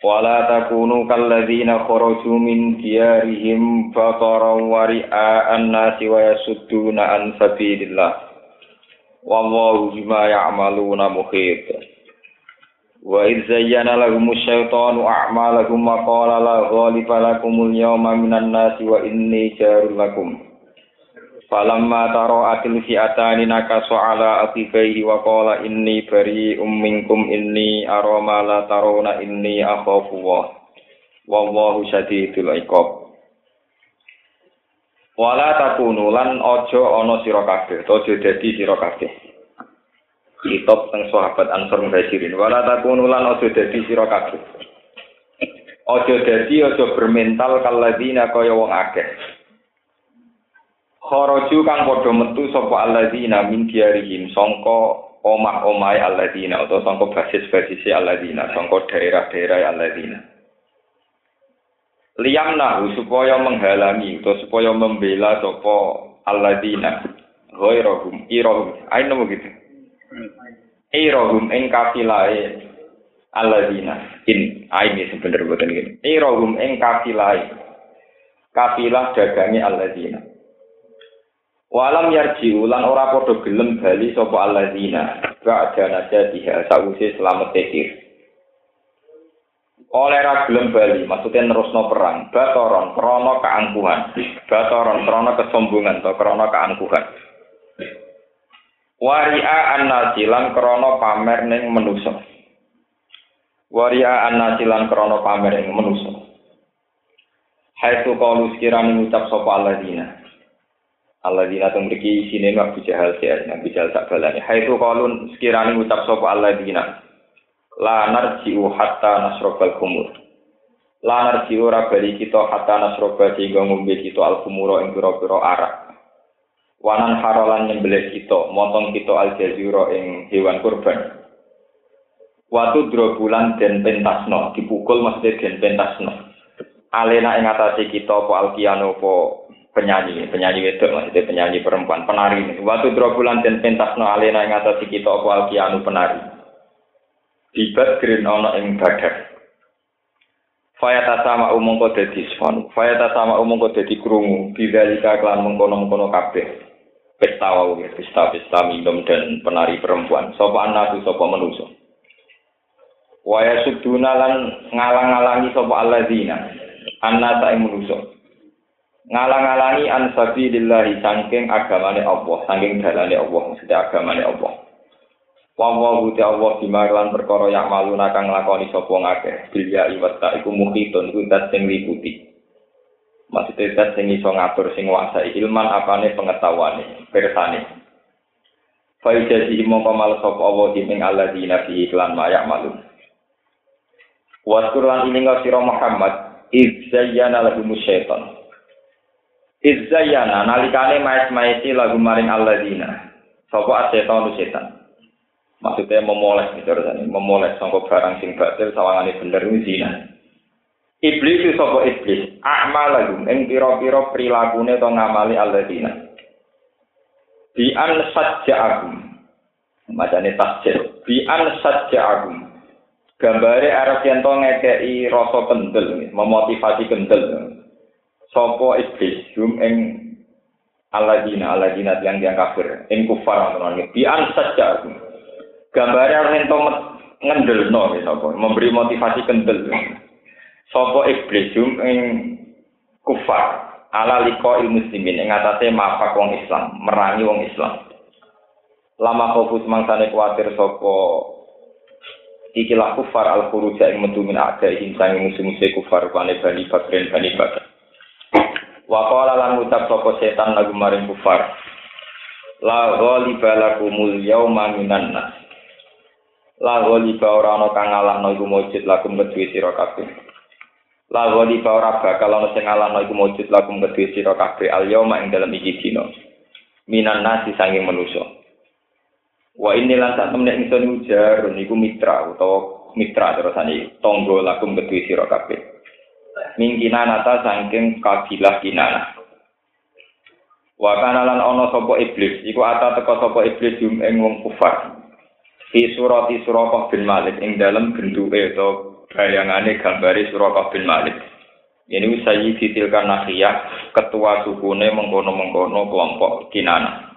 Wala takunu kalladzina kharaju min diyarihim faqaran wa ri'a'an nasi wa yasudduna an sabilillah. Wallahu bima ya'maluna muhit. Wa idh zayyana lahumus syaitanu a'malahum wa qala la ghaliba lakumul yawma minan nasi wa inni jarul lakum. Falamma tara'atil fi'atani nakasu ala aqibaihi wa qala inni bari'um minkum inni ara ma la tarawna inni akhafu wa wallahu syadidul iqab Wala takunu lan aja ana sira kabeh, aja dadi sira kabeh. Kitab teng sahabat Ansor Muhajirin. Wala takunu lan aja dadi sira kabeh. Aja dadi aja bermental kalladina kaya wong akeh. Kharaju kang padha metu sapa alladzina min diarihim sangka omah-omahe alladzina utawa sangka basis-basis alladzina, sangka daerah-daerah alladzina. Liyamnahu supaya menghalangi atau supaya membela sapa alladzina. Ghairahum irahum. Ayo begitu irahum ing kafilahe alladzina. In ini sebenarnya boten ngene irahum ing kafilahe. Kafilah dagange alladzina Walam yarji ulan ora padha gelem bali sapa alladzina ba'da najatiha sawise selamat tekir. Oleh ra gelem bali maksudnya nerusno perang, batoron krana keangkuhan, batoron krana kesombongan atau krana keangkuhan. Waria an-nasilan krana pamer ning manusa. Waria an-nasilan krana pamer ning manusa. Hai tu kalu sekiranya ngucap sapa alladzina Allah dina teng mriki isine Abu Jahal ya Nabi Jahal tak balani. Hai tu kalun sekiranya ngucap sapa Allah dina. La narji'u hatta nasrobal kumur. La narji'u ora bali kita hatta nasroba sehingga ngombe kita al kumuro ing pira-pira arak. Wanan harolan nyembelih kita, motong kita al jazira ing hewan kurban. Watu drobulan den pentasno, dipukul mesti den pentasno. Alena ing atase kita apa alkiano apa penyanyi, penyanyi wedok maksudnya penyanyi perempuan, penari. Waktu bulan dan pentasno alena yang atas kita apa alkianu penari. Dibat green ono ing badar. Fayata sama umum kau dadi sfon. Fayata sama umum kau dadi krungu. Bidalika klan mengkono-mengkono kabeh. Pesta wau pesta pesta minum dan penari perempuan. Sopo anak sopo menuso. Waya suduna lan ngalang-alangi sopo alladzina. Anna ing menuso ngalang-alangi an sabilillahi saking agamane Allah, saking dalane Allah, maksudnya agamane Allah. Wa wa buti Allah bimarlan perkara yang malu nakang lakoni sapa ngakeh. Bilya iwata iku muhitun iku dat sing liputi. Maksudnya dat sing iso ngatur sing nguasai ilman apane pengetahuane, persane. Fa ijazi mongko mal sapa Allah ing alladzina iklan mayak malu. Waskur lan ini sira Muhammad, iz zayyana lahum syaitan. Izzayana nalikane maes-maesi lagu maring alladzina. Sapa asetan setan. Maksudnya memoles nih terusane, memoles sangka barang sing batil sawangane bener zina. Iblis itu sapa iblis? Akmal lagu ing pira-pira prilakune to ngamali alladzina. Bi an sajja'ahum. Macane tasjid. Bi an sajja'ahum. Gambare arep yen to ngekeki rasa kendel, memotivasi kendel. Sopo iblis? Hum ing aladina aladina yang yang kafir. Ing kufar teman bi an saja gambare ento ngendelno ya sapa? Memberi motivasi kendel Sopo iblis? Hum ing kufar. Ala liko il muslimin ing atase mafak wong Islam merangi wong Islam. Lama fokus mangsane kuatir sapa ikilah kufar al khuruja ing metu min ada ing musuh-musuh kufar bani bani bakren bani bakren Wa qala lan ngucap sapa setan lagu maring kufar. La ghaliba lakumul yauma minan nas. La ghaliba ora ana kang ngalahno iku mujud lakum kedue sira kabeh. La ghali fa ora bakal ana sing alano iku mujud lakum kedue sira kabeh al yauma ing dalem iki dina. Minan nasi sanging manusa. Wa ini lan sak temne ingsun ujar niku mitra utawa mitra terusane tonggo lakum kedue sira kabeh. Mingkina nata saking kabilah kinana. Wa kana lan ana sapa iblis, iku ata teka sapa iblis jum ing wong kufar. Fi surati Suraqah bin Malik ing dalem bentuke utawa bayangane gambare Suraqah bin Malik. Ini Sayyidi Tilkan Nakhiyah, ketua sukune mengkono-mengkono kelompok Kinana.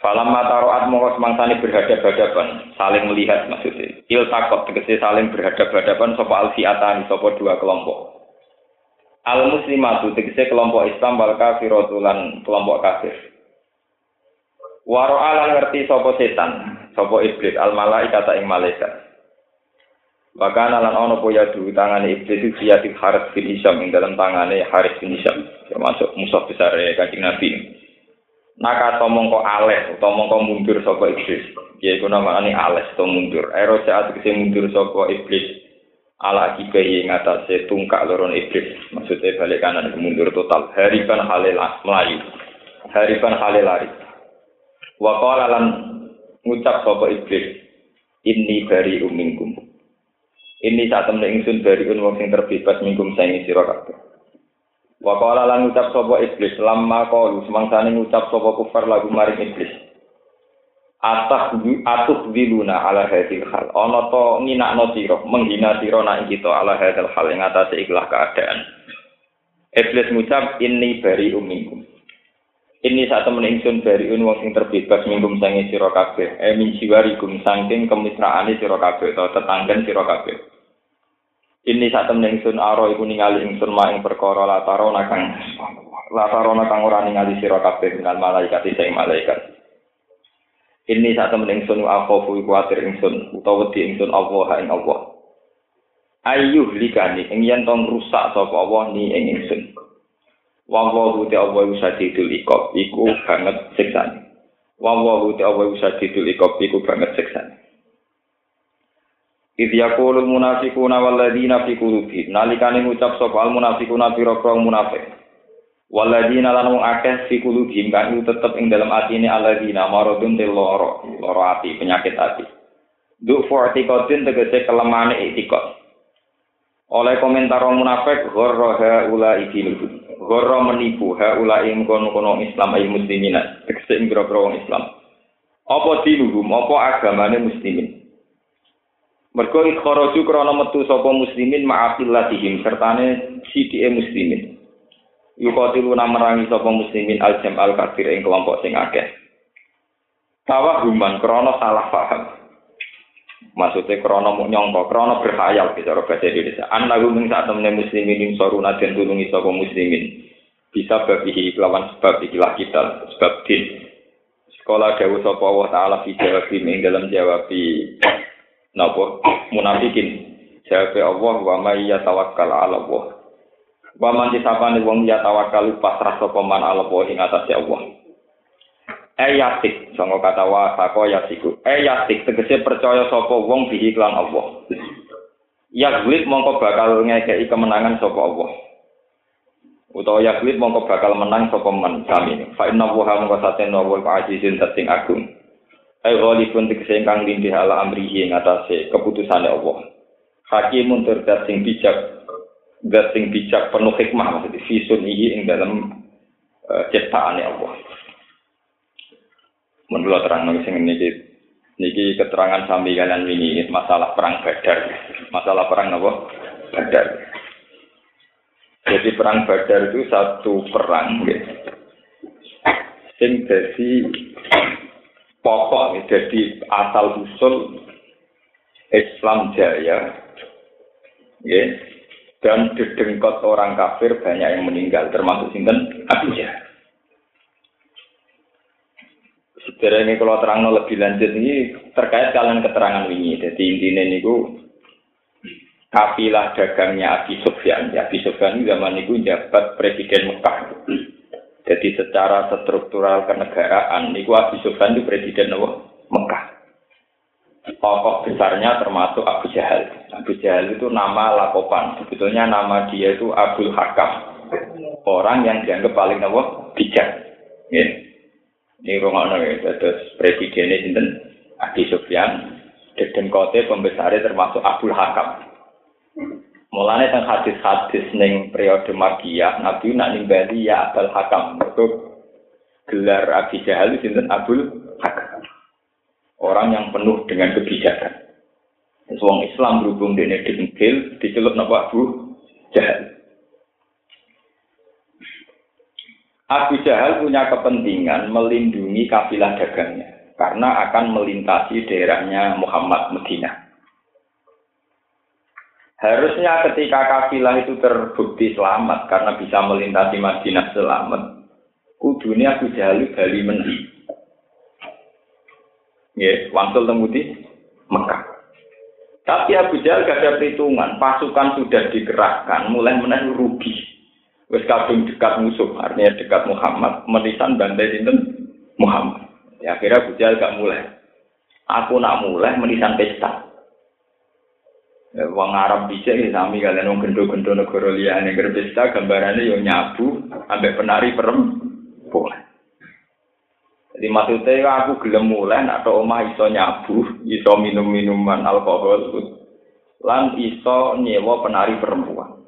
Falam mataroat mongko semangsane berhadap-hadapan, saling melihat maksudnya. Il takot tegese saling berhadap-hadapan sapa alfiatan sapa dua kelompok. Al muslimatu tegese kelompok Islam wal kafiratu lan kelompok kafir. Waro alang ngerti sapa setan, sapa iblis al malaikat ing malaikat. Bahkan lan ono po ya tangane iblis itu siatik Haris bin Hisham ing dalam tangane Haris bin Hisham termasuk musuh besar ya kanjeng Nabi. Naka tomong kok aleh utawa mongko mundur sapa iblis. Ya iku namane aleh to mundur. Ero saat kese mundur sapa iblis. Ala akibahi ngatasé tungkak loron iblis. Maksudnya balik kanan mundur total. Hariban halil melayu. Hariban halil lari. Wa qala lan ngucap sapa iblis inni bari umingkum ini saat temen ingsun bari wong sing terbebas mingkum saingi sira kabeh wa qala lan ngucap sapa iblis lamma qalu semangsane ngucap sapa kufar lagu maring iblis. Atah atuh diluna ala hadil hal. Ana to nginakno sira menghina sira nak kita ala hadil hal ing atase ikhlas keadaan. Iblis ngucap ini bari uminkum ini saat temen ingsun bari un wong sing terbebas minggum sange sira kabeh. E min siwarikum saking kemitraane sira kabeh to tetanggen sira kabeh ini saat temen ingsun aro iku ningali ingsun maing perkara latarona kang latarona kang ora ningali sira kabeh dengan malaikat sing malaikat ini saat temen ingsun akhofu kuatir ingsun utawa wedi ingsun Allah ing Allah. Ayuh likani ing yen tong rusak sapa Allah ni ing ingsun. Wa wa te Allah usadidul ikop iku banget siksane. Wa wa te Allah usadidul ikop iku banget siksane. Idh yaqulul munafiquna wal ladzina fi qulubihim nalikane ngucap sapa al munafiquna pira-pira munafik Waladina lan wong akeh fi kulubihim kan itu tetep ing dalam atine aladina maradun te loro, loro ati, penyakit ati. Du fortikotin tegese kelemane itikot. Oleh komentar orang munafik, ghorro ha ula ikilu. Ghorro menipu ha ula ing kono-kono Islam ay muslimina. Tegese ing biro Islam. Apa dinuhum, apa agamane muslimin. Mergo ikharaju krana metu sapa muslimin ma'afilatihim sertane sidike muslimin. yukotiluna merangi sapa muslimin al jam al kafir ing kelompok sing akeh. Tawahuman krana salah paham. Maksudnya krana mau nyongko krana berhayal bicara bahasa Indonesia. Annahu saat temen muslimin soruna den tulungi sapa muslimin. Bisa bagi lawan sebab ikilah kita sebab din. Sekolah dewa sapa Allah taala fi jawab ing dalam jawab napa munafikin jawab Allah wa may yatawakkal ala Allah Wa man disapane wong ya tawakal pasrah sapa man ala wa ing atase Allah. Eh yatik, sanga kata wa sako yatiku. Eh yatik tegese percaya sapa wong bihi lan Allah. Yaglib mongko bakal ngekeki kemenangan sapa Allah. Utawa yaglib mongko bakal menang sapa man kami. Fa inna wa mongko saten wa azizun tating agung. Eh ghalibun tegese ingkang lindih ala amrihi ing atase keputusane Allah. Hakimun tur sing bijak zat sing bijak penuh hikmah maksudnya visun ini ing dalam uh, ciptaannya Allah. Menurut terang sing niki niki keterangan sambil kalian ini masalah perang Badar. Masalah perang apa? Badar. Jadi perang Badar itu satu perang gitu. Sing pokok jadi asal usul Islam Jaya. Ya, dan dedengkot orang kafir banyak yang meninggal termasuk sinten Abu Jahal. Sebenarnya kalau terang lebih lanjut ini terkait kalian keterangan ini. Jadi intinya ini kafilah dagangnya Abi Sufyan. Ya, Abi Sufyan zaman itu jabat presiden Mekah. Jadi secara struktural kenegaraan, niku Abi Sufyan itu presiden Mekah. tokoh besarnya termasuk Abu Jahal. Abu Jahal itu nama lakopan. Sebetulnya nama dia itu Abdul Hakam. Orang yang dianggap paling apa? bijak. Ini rumah ya, terus presidennya sinten Abi Sufyan, dan kote pembesarnya termasuk Abdul Hakam. Mulane teng hadis-hadis ning periode Makiyah, Nabi nak nimbali ya Abdul Hakam. Itu gelar Abi Jahal sinten Abdul Hakam. Orang yang penuh dengan kebijakan. Wong Islam berhubung dene dengkil, dicelup napa Abu Jahal. Abu Jahal punya kepentingan melindungi kafilah dagangnya karena akan melintasi daerahnya Muhammad Medina. Harusnya ketika kafilah itu terbukti selamat karena bisa melintasi Madinah selamat, kudunya Abu Jahal bali mendi. Ya, wangsul temudi Mekah. Tapi Abu Jahal gak ada perhitungan, pasukan sudah dikerahkan, mulai menaik rugi. Wes kadung dekat musuh, artinya dekat Muhammad, menisan bantai sinten Muhammad. Ya akhirnya Abu Jahal gak mulai. Aku nak mulai menisan pesta. Ya, wong Arab bisa ya sami kalian wong gendo-gendo negara liyane pesta gambarannya yo nyabu ambek penari perempuan. Jadi maksudnya aku gelem mulai nak omah iso nyabu, iso minum minuman alkohol, lan iso nyewa penari perempuan.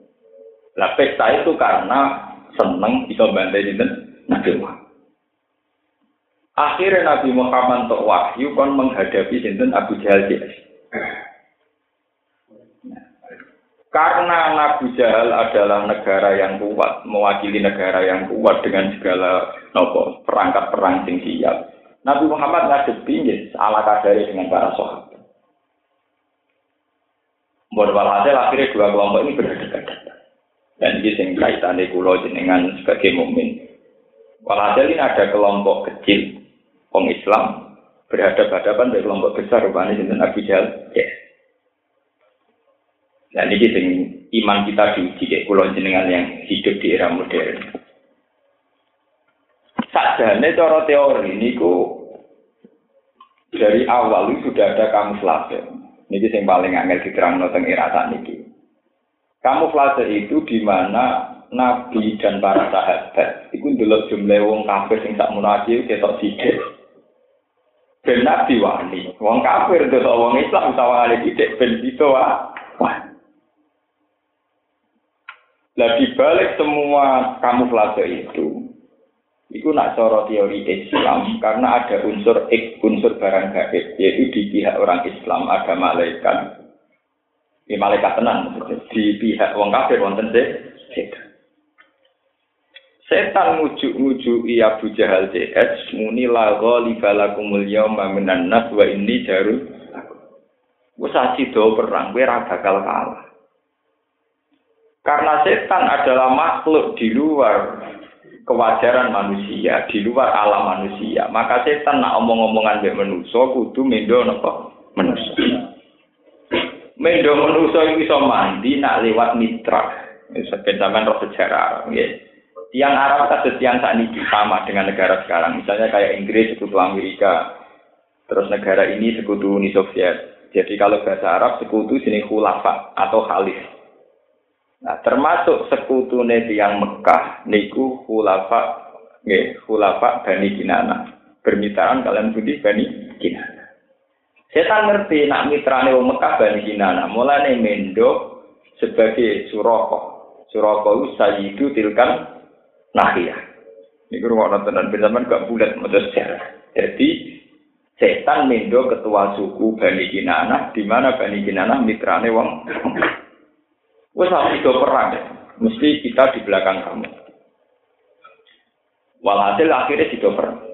Lah pesta itu karena seneng bisa bantai dinten Nabi Muhammad. Akhirnya Nabi Muhammad untuk wahyu kon menghadapi sinten Abu Jahal JS. Karena Nabi Jahal adalah negara yang kuat, mewakili negara yang kuat dengan segala nopo perangkat perang sing siap. Nabi Muhammad ngadepi ala kadari dengan para sahabat. Buat walhasil akhirnya dua kelompok ini berhadapan. Dan ini yang kaitannya kulo jenengan sebagai mukmin. Walhasil ini ada kelompok kecil orang Islam berhadapan-hadapan dengan kelompok besar rupanya sinten Abu Jahal. Yes. Dan ini yang iman kita diuji kayak kulo jenengan yang hidup di era modern. Sajane cara teori ini ku dari awal itu sudah ada kamuflase. Ini yang paling angel diterang tentang era saat ini. Kamuflase itu di mana Nabi dan para sahabat itu dulu jumlah wong kafir sing tak munafik ketok sidik. Ben Nabi wani, wong kafir itu wong Islam sawangane sidik ben itu wah. Lah dibalik semua kamuflase itu, itu nak coro teori Islam karena ada unsur ek, unsur barang gaib, yaitu di pihak orang Islam ada malaikat, di malaikat tenang di pihak wong kafir wonten setan. Setan ngujuk-ngujuk iya Abu Jahal CS muni la ghaliba lakumul yawma minan nas wa inni jarul Wes do perang ora bakal kalah. Karena setan adalah makhluk di luar kewajaran manusia, di luar alam manusia. Maka setan nak omong-omongan mbek manusia kudu mendo napa? Manusia. Mendo manusa iki iso mandi nak lewat mitra. Sampai zaman roh sejarah ya. Tiang Arab kados tiang sakniki sama dengan negara sekarang. Misalnya kayak Inggris sekutu Amerika. Terus negara ini sekutu Uni Soviet. Jadi kalau bahasa Arab sekutu sini khulafa atau khalif. Nah, termasuk sekutu tiang Mekah niku khulafa nggih, khulafa Bani Kinana. Permintaan kalian budi Bani Kinana. Setan ngerti nak mitrane wong Mekah Bani Kinana, mulane mendo sebagai suroko. Suroko itu sayyidu tilkan nahiyah. Ini rumah nontonan bersamaan gak bulat maksud sejarah. Jadi setan mendo ketua suku Bani Kinana, di mana Bani Kinana mitrane wong Wes itu perang, mesti kita di belakang kamu. Walhasil akhirnya itu perang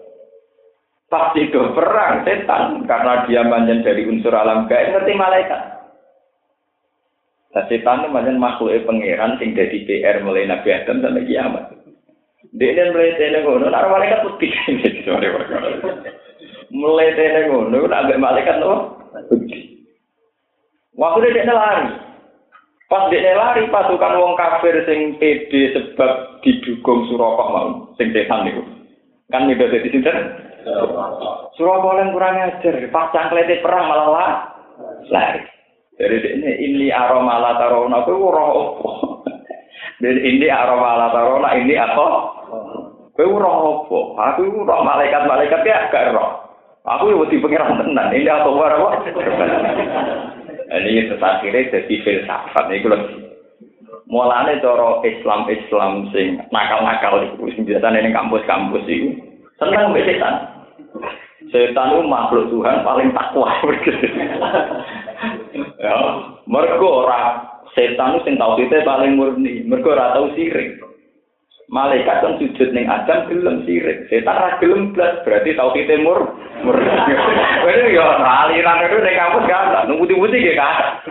pasti do perang setan karena dia manjen dari unsur alam gaib ngerti malaikat. Nah, setan itu manjen makhluk pangeran sing dari PR mulai Nabi Adam sampai kiamat. Dia ini mulai tene ngono, nah malaikat putih. mulai tene ngono, nah malaikat putih. Waktu dia lari, pas dia lari pasukan wong kafir sing pede sebab didukung Surakoh mau, sing setan itu. Kan itu jadi sinten? Surabaya kurang ajar, pas cangklete perang malah lah. Lari. Jadi ini ini aroma la tarona kuwi ora apa. Dan ini aroma la tarona ini apa? Kuwi ora apa. Aku ora malaikat-malaikat ya gak ora. Aku yo wedi pengiran tenan. Ini apa ora apa? Ini akhirnya jadi filsafat ini kalau mulane cara Islam Islam sing nakal-nakal itu sing biasane ning kampus-kampus itu seneng mbek setan. Setan itu makhluk Tuhan paling takwa. ya, mergo ora setan itu sing tauhidnya paling murni, mergo ora tau sirik. Malaikat kan sujud ning Adam gelem sirik. Setan ora gelem blas, berarti tauhidnya mur murni. Ini ya aliran itu ning kampus kan, nunggu-nunggu ge kan.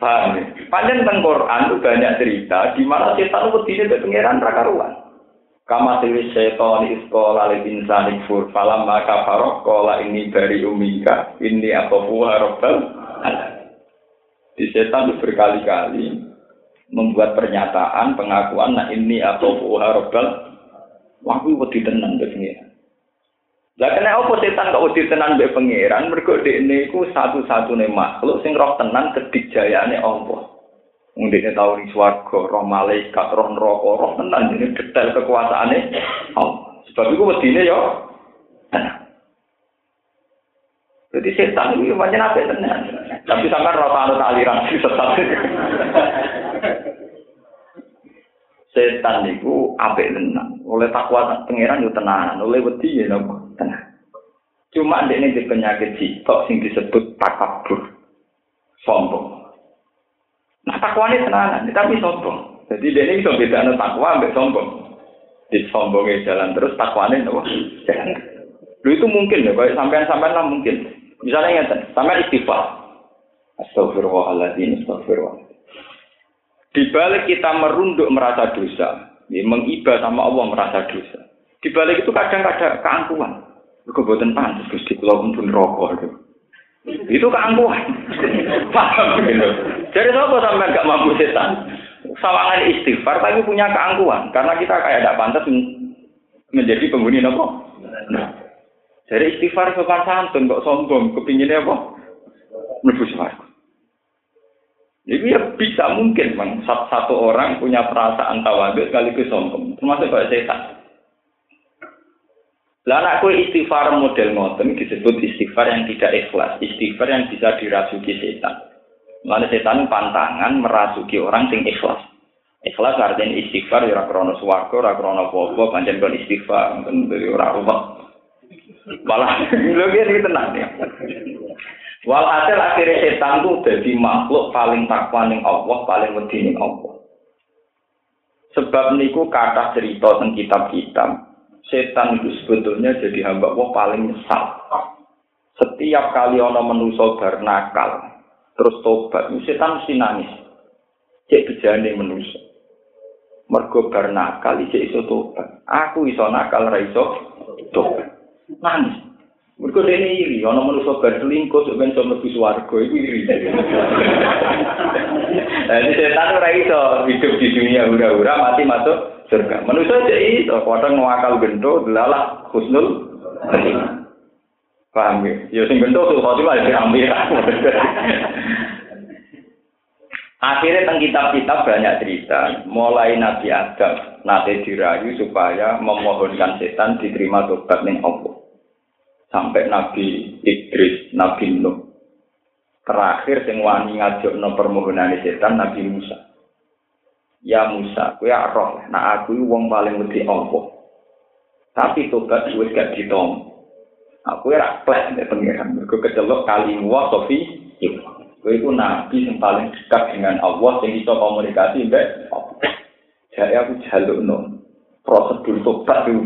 Paham ya? Panjang tentang Quran itu banyak cerita di mana setan itu tidak pengiran rakaruan. Kama tilis setan iskola li insani fur falam maka farok kola ini dari umika ini apa fuha robbal Di setan itu berkali-kali membuat pernyataan pengakuan nah ini atau fuha robbal Wah, wedi tenan pengiran. Lah kena apa setan kok wedi tenan mbek pangeran? Mergo dekne iku satu-satune makhluk sing roh tenan kedijayane Allah. Wong dekne tau ning swarga, roh malaikat, roh neraka, roh tenan ini detail kekuasaane Allah. Sebab iku wedine yo tenan. Jadi setan itu macam apa tenan. Tapi sampai rata anut aliran sesat. Setan niku apik tenan. Oleh takwa pangeran yo tenan, oleh wedi napa tenan. Cuma ini di penyakit sitok sing disebut takabur. Sombong. Nah takwa ini tenanan, tapi sombong. Jadi dia ini bisa beda takwa ambil sombong. Di sombongnya jalan terus takwa ini nopo jalan. Lu itu mungkin ya, kalau sampean-sampean lah mungkin. Misalnya ingat, sampean istighfar. Astagfirullahaladzim, astagfirullah. Di balik kita merunduk merasa dosa, ya, mengibah sama Allah merasa dosa. Di balik itu kadang kadang keangkuhan. Kebuatan pantas, Gusti Kula pun rokok itu. Itu keangkuhan. Paham gitu. Jadi apa sampai gak mampu setan? Sawangan istighfar tapi punya keangkuhan karena kita kayak tidak pantas menjadi penghuni nopo. Nah, jadi istighfar sopan santun kok sombong, kepinginnya apa? Mlebu jadi ya bisa mungkin bang, satu orang punya perasaan tawaduk sekaligus sombong, termasuk kayak setan. Lah anak kue istighfar model ngoten disebut istighfar yang tidak ikhlas, istighfar yang bisa dirasuki setan. Lalu setan pantangan merasuki orang sing ikhlas. Ikhlas artinya istighfar ya krono swarga, ora krono apa pancen kon istighfar, kon ora rumah. Malah lho tenang ya. Walhasil akhirnya setan itu jadi makhluk paling takwa ning Allah, paling wedi ning Allah. Sebab niku kata cerita tentang kitab-kitab, setan itu sebetulnya jadi hamba Allah paling nyesal. Setiap kali ono menuso bernakal, terus tobat, setan mesti nangis. Cek bejane menuso. Mergo bernakal, cek iso tobat. Aku iso nakal, ra iso tobat. Nangis. Mereka ini iri, orang manusia berselingkuh, sebenarnya sama lebih suarga, itu iri. Jadi setan ora iso hidup di dunia hura-hura, mati masuk surga. Manusia aja iso, kadang ngakal gento, delalah khusnul Paham ya? Ya sing gento tuh khotimah ya ambil. Akhirnya tentang kitab-kitab banyak cerita, mulai Nabi Adam, nanti dirayu supaya memohonkan setan diterima tobat ning Allah sampai Nabi Idris, Nabi Nuh. Terakhir sing wani ngajokno permohonan setan Nabi Musa. Ya Musa, kowe roh, nah aku wong paling wedi Allah. Tapi tobat wis gak ditom. Aku ora plek nek pengiran, mergo kecelok kali wa sofi. Kowe iku nabi sing paling dekat dengan Allah sing iso komunikasi mbek Jadi aku jalukno prosedur tobat itu.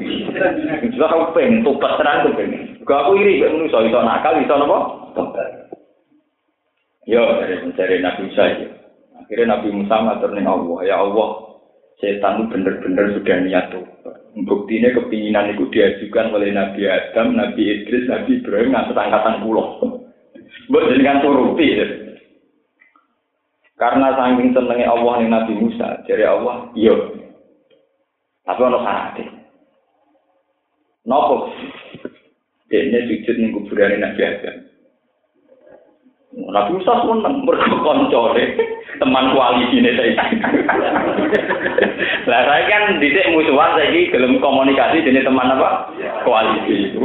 Jelas aku pengen tobat tenan tuh pengen. Gak aku iri, gak manusia iso nakal, nopo? Tobat. Yo, dari mencari Nabi Musa ya. Akhirnya Nabi Musa ngatur Allah, ya Allah, setan itu bener-bener sudah niat tuh. Buktinya kepinginan itu diajukan oleh Nabi Adam, Nabi Idris, Nabi Ibrahim ngantar angkatan pulau. Buat jenengan turuti ya. Karena saking senengnya Allah nih Nabi Musa, jadi Allah, iya, Tapi ono syaratnya. Nopo? Ini sujud ning kuburan Nabi Adam. Nabi Musa seneng mergo koncone teman koalisi ini saya. Lah saya kan didik musuhan saya gelem komunikasi jadi teman apa? Koalisi itu.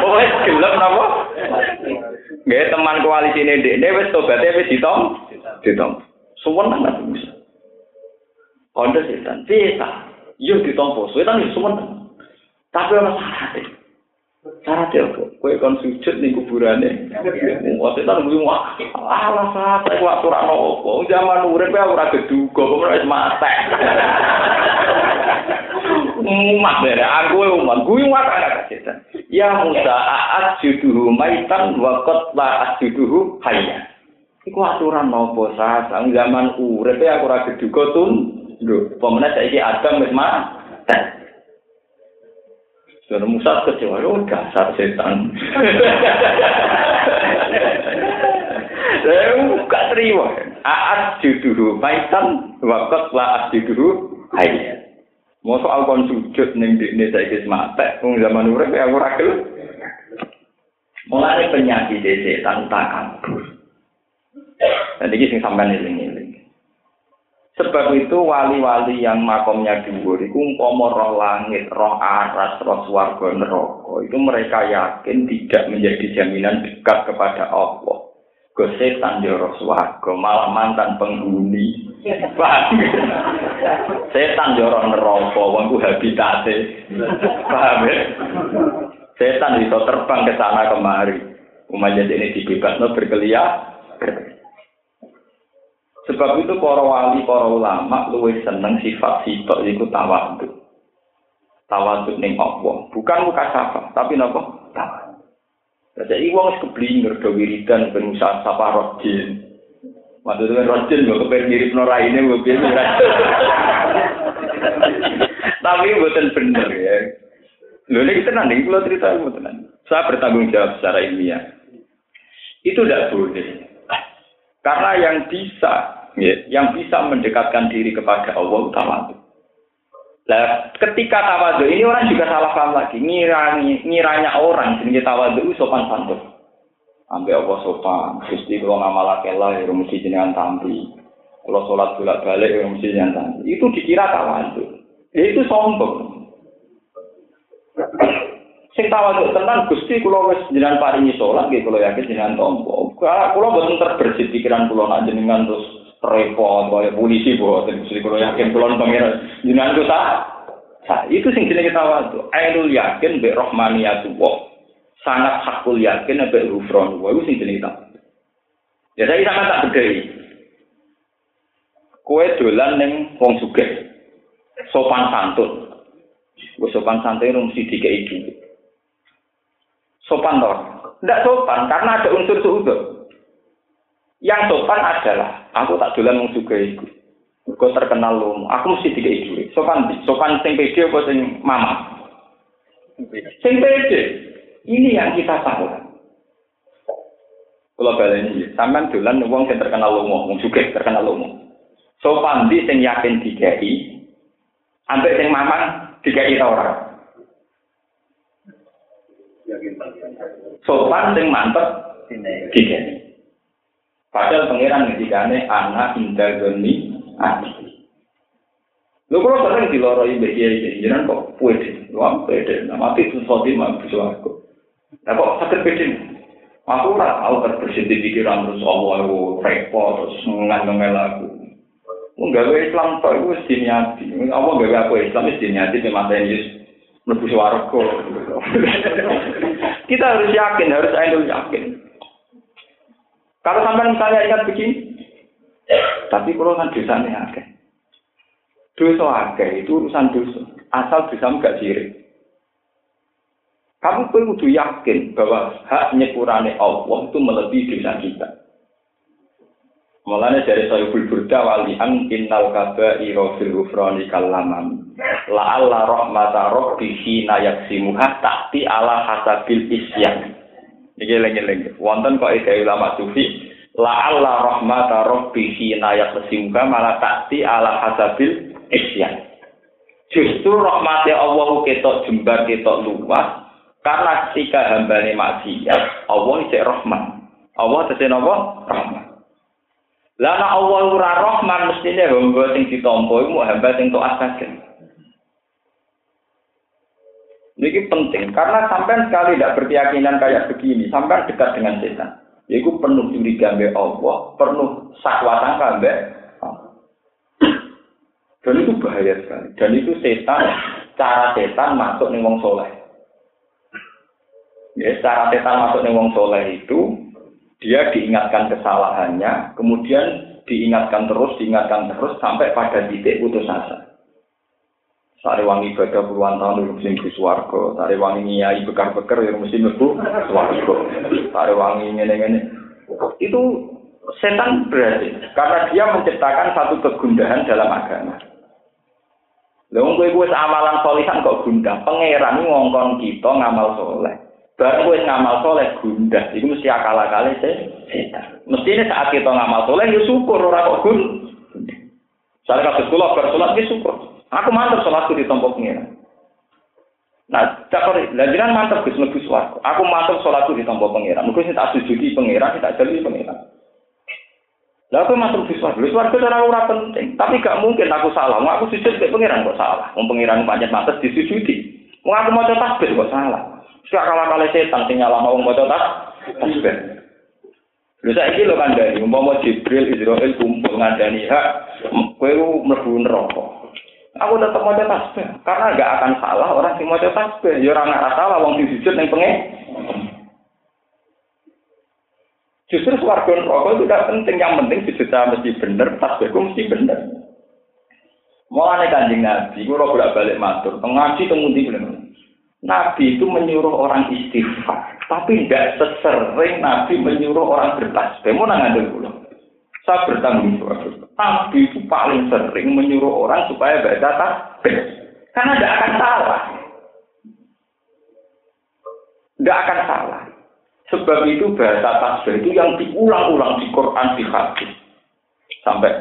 Oh gelem apa? Gak teman koalisi ini dek, ini wes tobatnya wes ditom, ditom. Semua Nabi Musa. Kondo setan, bisa. Yuk ditompo, setan itu semua. Tapi orang syaratnya. Syaratnya apa? Kue kon sujud nih kuburannya. Wah, setan gue wah. Alah, sate kok aturan apa? Zaman urip ya ora geduga, kok ora wis mate. Umat dere, aku umat, gue umat anak setan. Ya Musa, aat juduhu maitan wa qad la asjuduhu hayya. Iku aturan nopo sah, zaman urip ya ora geduga tun. Lho, pemenang saiki Adam wis mati. Dan Musa kecewa, oh dasar setan. Saya gak terima. Aat juduhu maitan, wakot la juduhu hayya. Mau soal kon sujud ning dikne saiki mate, wong zaman urip ya ora gelem. Mulane penyakit setan tak kabur. Dan ini sing sampean eling-eling. Sebab itu wali-wali yang makomnya dhuwur iku umpama roh langit, roh aras, roh swarga neraka, itu mereka yakin tidak menjadi jaminan dekat kepada Allah. Go setan yo roh swarga, malah mantan penghuni. Setan yo roh neraka, wong ku habitate. Paham ya? Setan bisa terbang ke sana kemari. Umat jadi ini dibebasno berkeliaran. Sebab itu para wali, para ulama luwih seneng sifat sifat iku tawadhu. Tawadhu ning Allah, bukan muka sapa, tapi napa? Tawadhu. Jadi wong wis keblinger do wiridan ben usah sapa rojin. Maksudnya rojin kok kepen mirip nora ini kok Tapi bukan bener ya. Lho ini tenan nih, kalau cerita itu tenan. Saya bertanggung jawab secara ilmiah. Itu tidak boleh. Karena yang bisa, ya, yang bisa mendekatkan diri kepada Allah tawadhu. Nah, ketika tawadhu ini orang juga salah paham lagi. Ngirani, ngiranya orang jenis tawadhu sopan santun. Ambil Allah sopan. Gusti kalau ngamalake lah, ya mesti jenengan tampi. Kalau sholat bolak balik, ya mesti jenengan tampi. Itu dikira tawadhu. Ya, itu sombong. Sing tawadhu tenan Gusti kula wis jenengan paringi salat nggih kula yakin jenengan tampa. Kula boten terbersit pikiran kula nak jenengan terus repot kaya polisi boten Gusti kula yakin kula pangeran jenengan ku sah. Sah itu sing jenenge tawadhu. Ainul yakin bi rahmaniyatullah. Sangat hakul yakin rufron. Wa itu sing jenenge tawadhu. Ya saya sama tak bedhei. Kowe dolan ning wong sugih. Sopan santun. Wis sopan santun mesti dhuwit. sopan toh? Tidak sopan karena ada unsur suudon. Yang sopan adalah aku tak dolan wong sugih iku. Kau terkenal lu, aku mesti tiga itu. Sopan, sopan sing pede apa sing mama? Sing pede. Ini yang kita tahu. Kalau balen ini, sampean dolan wong sing terkenal lu, wong sugih terkenal lu. Sopan di sing yakin dikai, ambek sing mamang dikai ta ora? sopan sing mantep tiga padahal pangeran ngendikane anak indah geni ati Lho kalau sering diloroi mbek kiai iki jenengan kok pede, wah pede, nama itu sesuatu mah bisa aku. Nah kok sakit pede? Aku ora tahu terbersih di pikiran terus Allah aku repot terus ngangel aku. Wong gawe Islam kok iku wis diniati. Allah gawe aku Islam wis diniati memang Yesus lebih warga. Kita harus yakin, harus ainul yakin. Kalau sampai misalnya ingat begini, tapi kalau kan dosanya akeh. Dosa akeh itu urusan dosa. Asal dosa enggak sirik. Kamu perlu yakin bahwa hak nyepurane Allah itu melebihi dosa kita. Mulanya dari Sayyidul Burda walian innal iro fil kalaman. La alla rahmata rabbihi nayaksimuha takti ala hasabil isyan. Ini lengi-lengi. Wonten kok ide ulama sufi. La alla rahmata rabbihi nayaksimuha malah takti ala hasabil isyan. Justru rahmatnya Allah ketok jembar ketok luas karena ketika hambane maksiat Allah isek rahmat. Allah tesih napa? Rahmat. Lah nek Allah ora rahman mestine hamba sing ditampa iku hamba sing taat saja. Ini penting karena sampai sekali tidak berkeyakinan kayak begini, sampai dekat dengan setan. Yaitu penuh curiga mbek Allah, penuh sakwatan kambe. Dan itu bahaya sekali. Dan itu setan, cara setan masuk nih wong soleh. Ya, cara setan masuk nih wong soleh itu dia diingatkan kesalahannya, kemudian diingatkan terus, diingatkan terus sampai pada titik putus asa. Sari wangi ibadah puluhan tahun mesti mlebu swarga, sari wangi nyai bekar-bekar ya mesti mlebu swarga. Sari wangi ngene-ngene. Itu setan berarti karena dia menciptakan satu kegundahan dalam agama. Wong kowe wis amalan solihan kok gundah, pangeran ngongkon kita ngamal soleh. Barang kowe ngamal soleh gundah, itu mesti akal-akale setan. Mestine saat kita ngamal soleh ya syukur ora kok gun. Saya kasus kula bersolat ya syukur. Aku mantep sholatku di tempat pengiran. Nah, cakor, lanjutan mantep Gus mlebu swarga. Aku mantep sholatku di tempat pengiran. Mungkin saya tak sujudi pengiran, saya tak jadi pengiran. Lalu aku masuk di swarga. Di swarga ora ora penting, tapi gak mungkin aku salah. Mau aku sujud ke pengiran kok salah. Mau pengiran panjat mantep disujudi. Mau aku mau tasbih kok salah. Suka kalah kalah setan sing nyalah mau mau tasbih. Lha saiki lho kandhani, umpama Jibril Israil kumpul ngandani hak, kowe mlebu neraka. Aku tetap mau tasbih karena nggak akan salah orang yang mau tasbih. Ya orang nggak salah, wong disujud yang pengen. Justru suarga rokok itu tidak penting. Yang penting sujud mesti bener, tasbihku mesti bener. Mulane kanjeng Nabi, gue bolak balik matur, ngaji temundi bener. Nabi itu menyuruh orang istighfar, tapi tidak sesering Nabi menyuruh orang bertasbih. Mau nangandel pulau. Saya bertanggung jawab. Nabi itu paling sering menyuruh orang supaya baca tasbih. Karena tidak akan salah. Tidak akan salah. Sebab itu bahasa tasbih itu yang diulang-ulang di Quran, di hadis. Sampai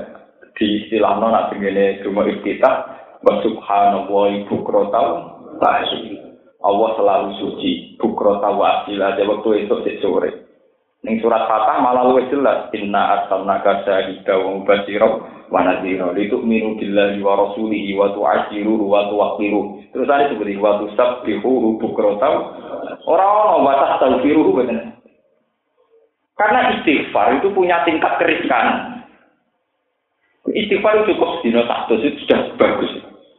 di istilah nona begini cuma iftitah. Wa subhanallah ibu krotau. Allah selalu suci. Bukrotau asila. Jadi waktu itu sore. Ning surat Fatah malah luwih jelas inna arsalnaka syahida wa mubashira wa nadhira litu'minu billahi wa rasulihi wa tu'azziru wa tuwaqqiru. Terus ada seperti wa tusabbihu bukratan ora ono wa tastaghfiru bener. Karena istighfar itu punya tingkat keriskan. Istighfar cukup dino satu itu sudah bagus.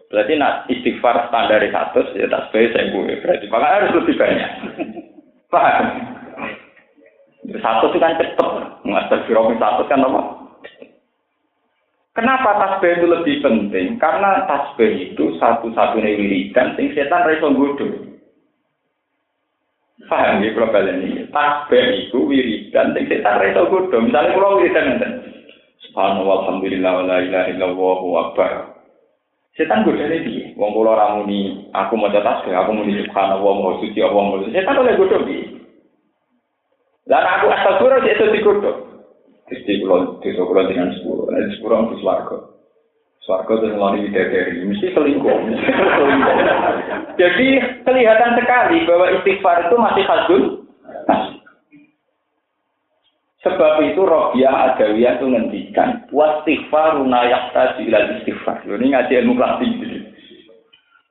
Berarti nak istighfar standar satu ya tak sebaik saya gue. Berarti makanya harus lebih banyak. Paham? Satu itu kan cepet. Master Firomi satu kan apa? Kenapa tasbih itu lebih penting? Karena tasbih itu satu-satunya wiridan sing setan raiso gudu. Paham ya kalau kalian ini? Tasbih itu wiridan sing setan raiso gudu. Misalnya kalau wiridan nanti. Subhanallah, Alhamdulillah, wa la ilaha illallah, wa akbar. Setan dari dia. Wong kula ramuni, aku mau tasbih, aku muni subhanallah, mau suci Allah, mau Setan oleh gudu dia. Lah aku astagfirullah itu dikutuk. Gusti kula desa kula dengan sepuro, nek sepuro mesti swarga. Swarga itu selalu bidadari, mesti selingkuh. Jadi kelihatan sekali bahwa istighfar itu masih hadun. Sebab itu Robiah Adawiyah itu ngendikan wastighfaruna yahtaju ilal istighfar. Ini ngaji ilmu klasik.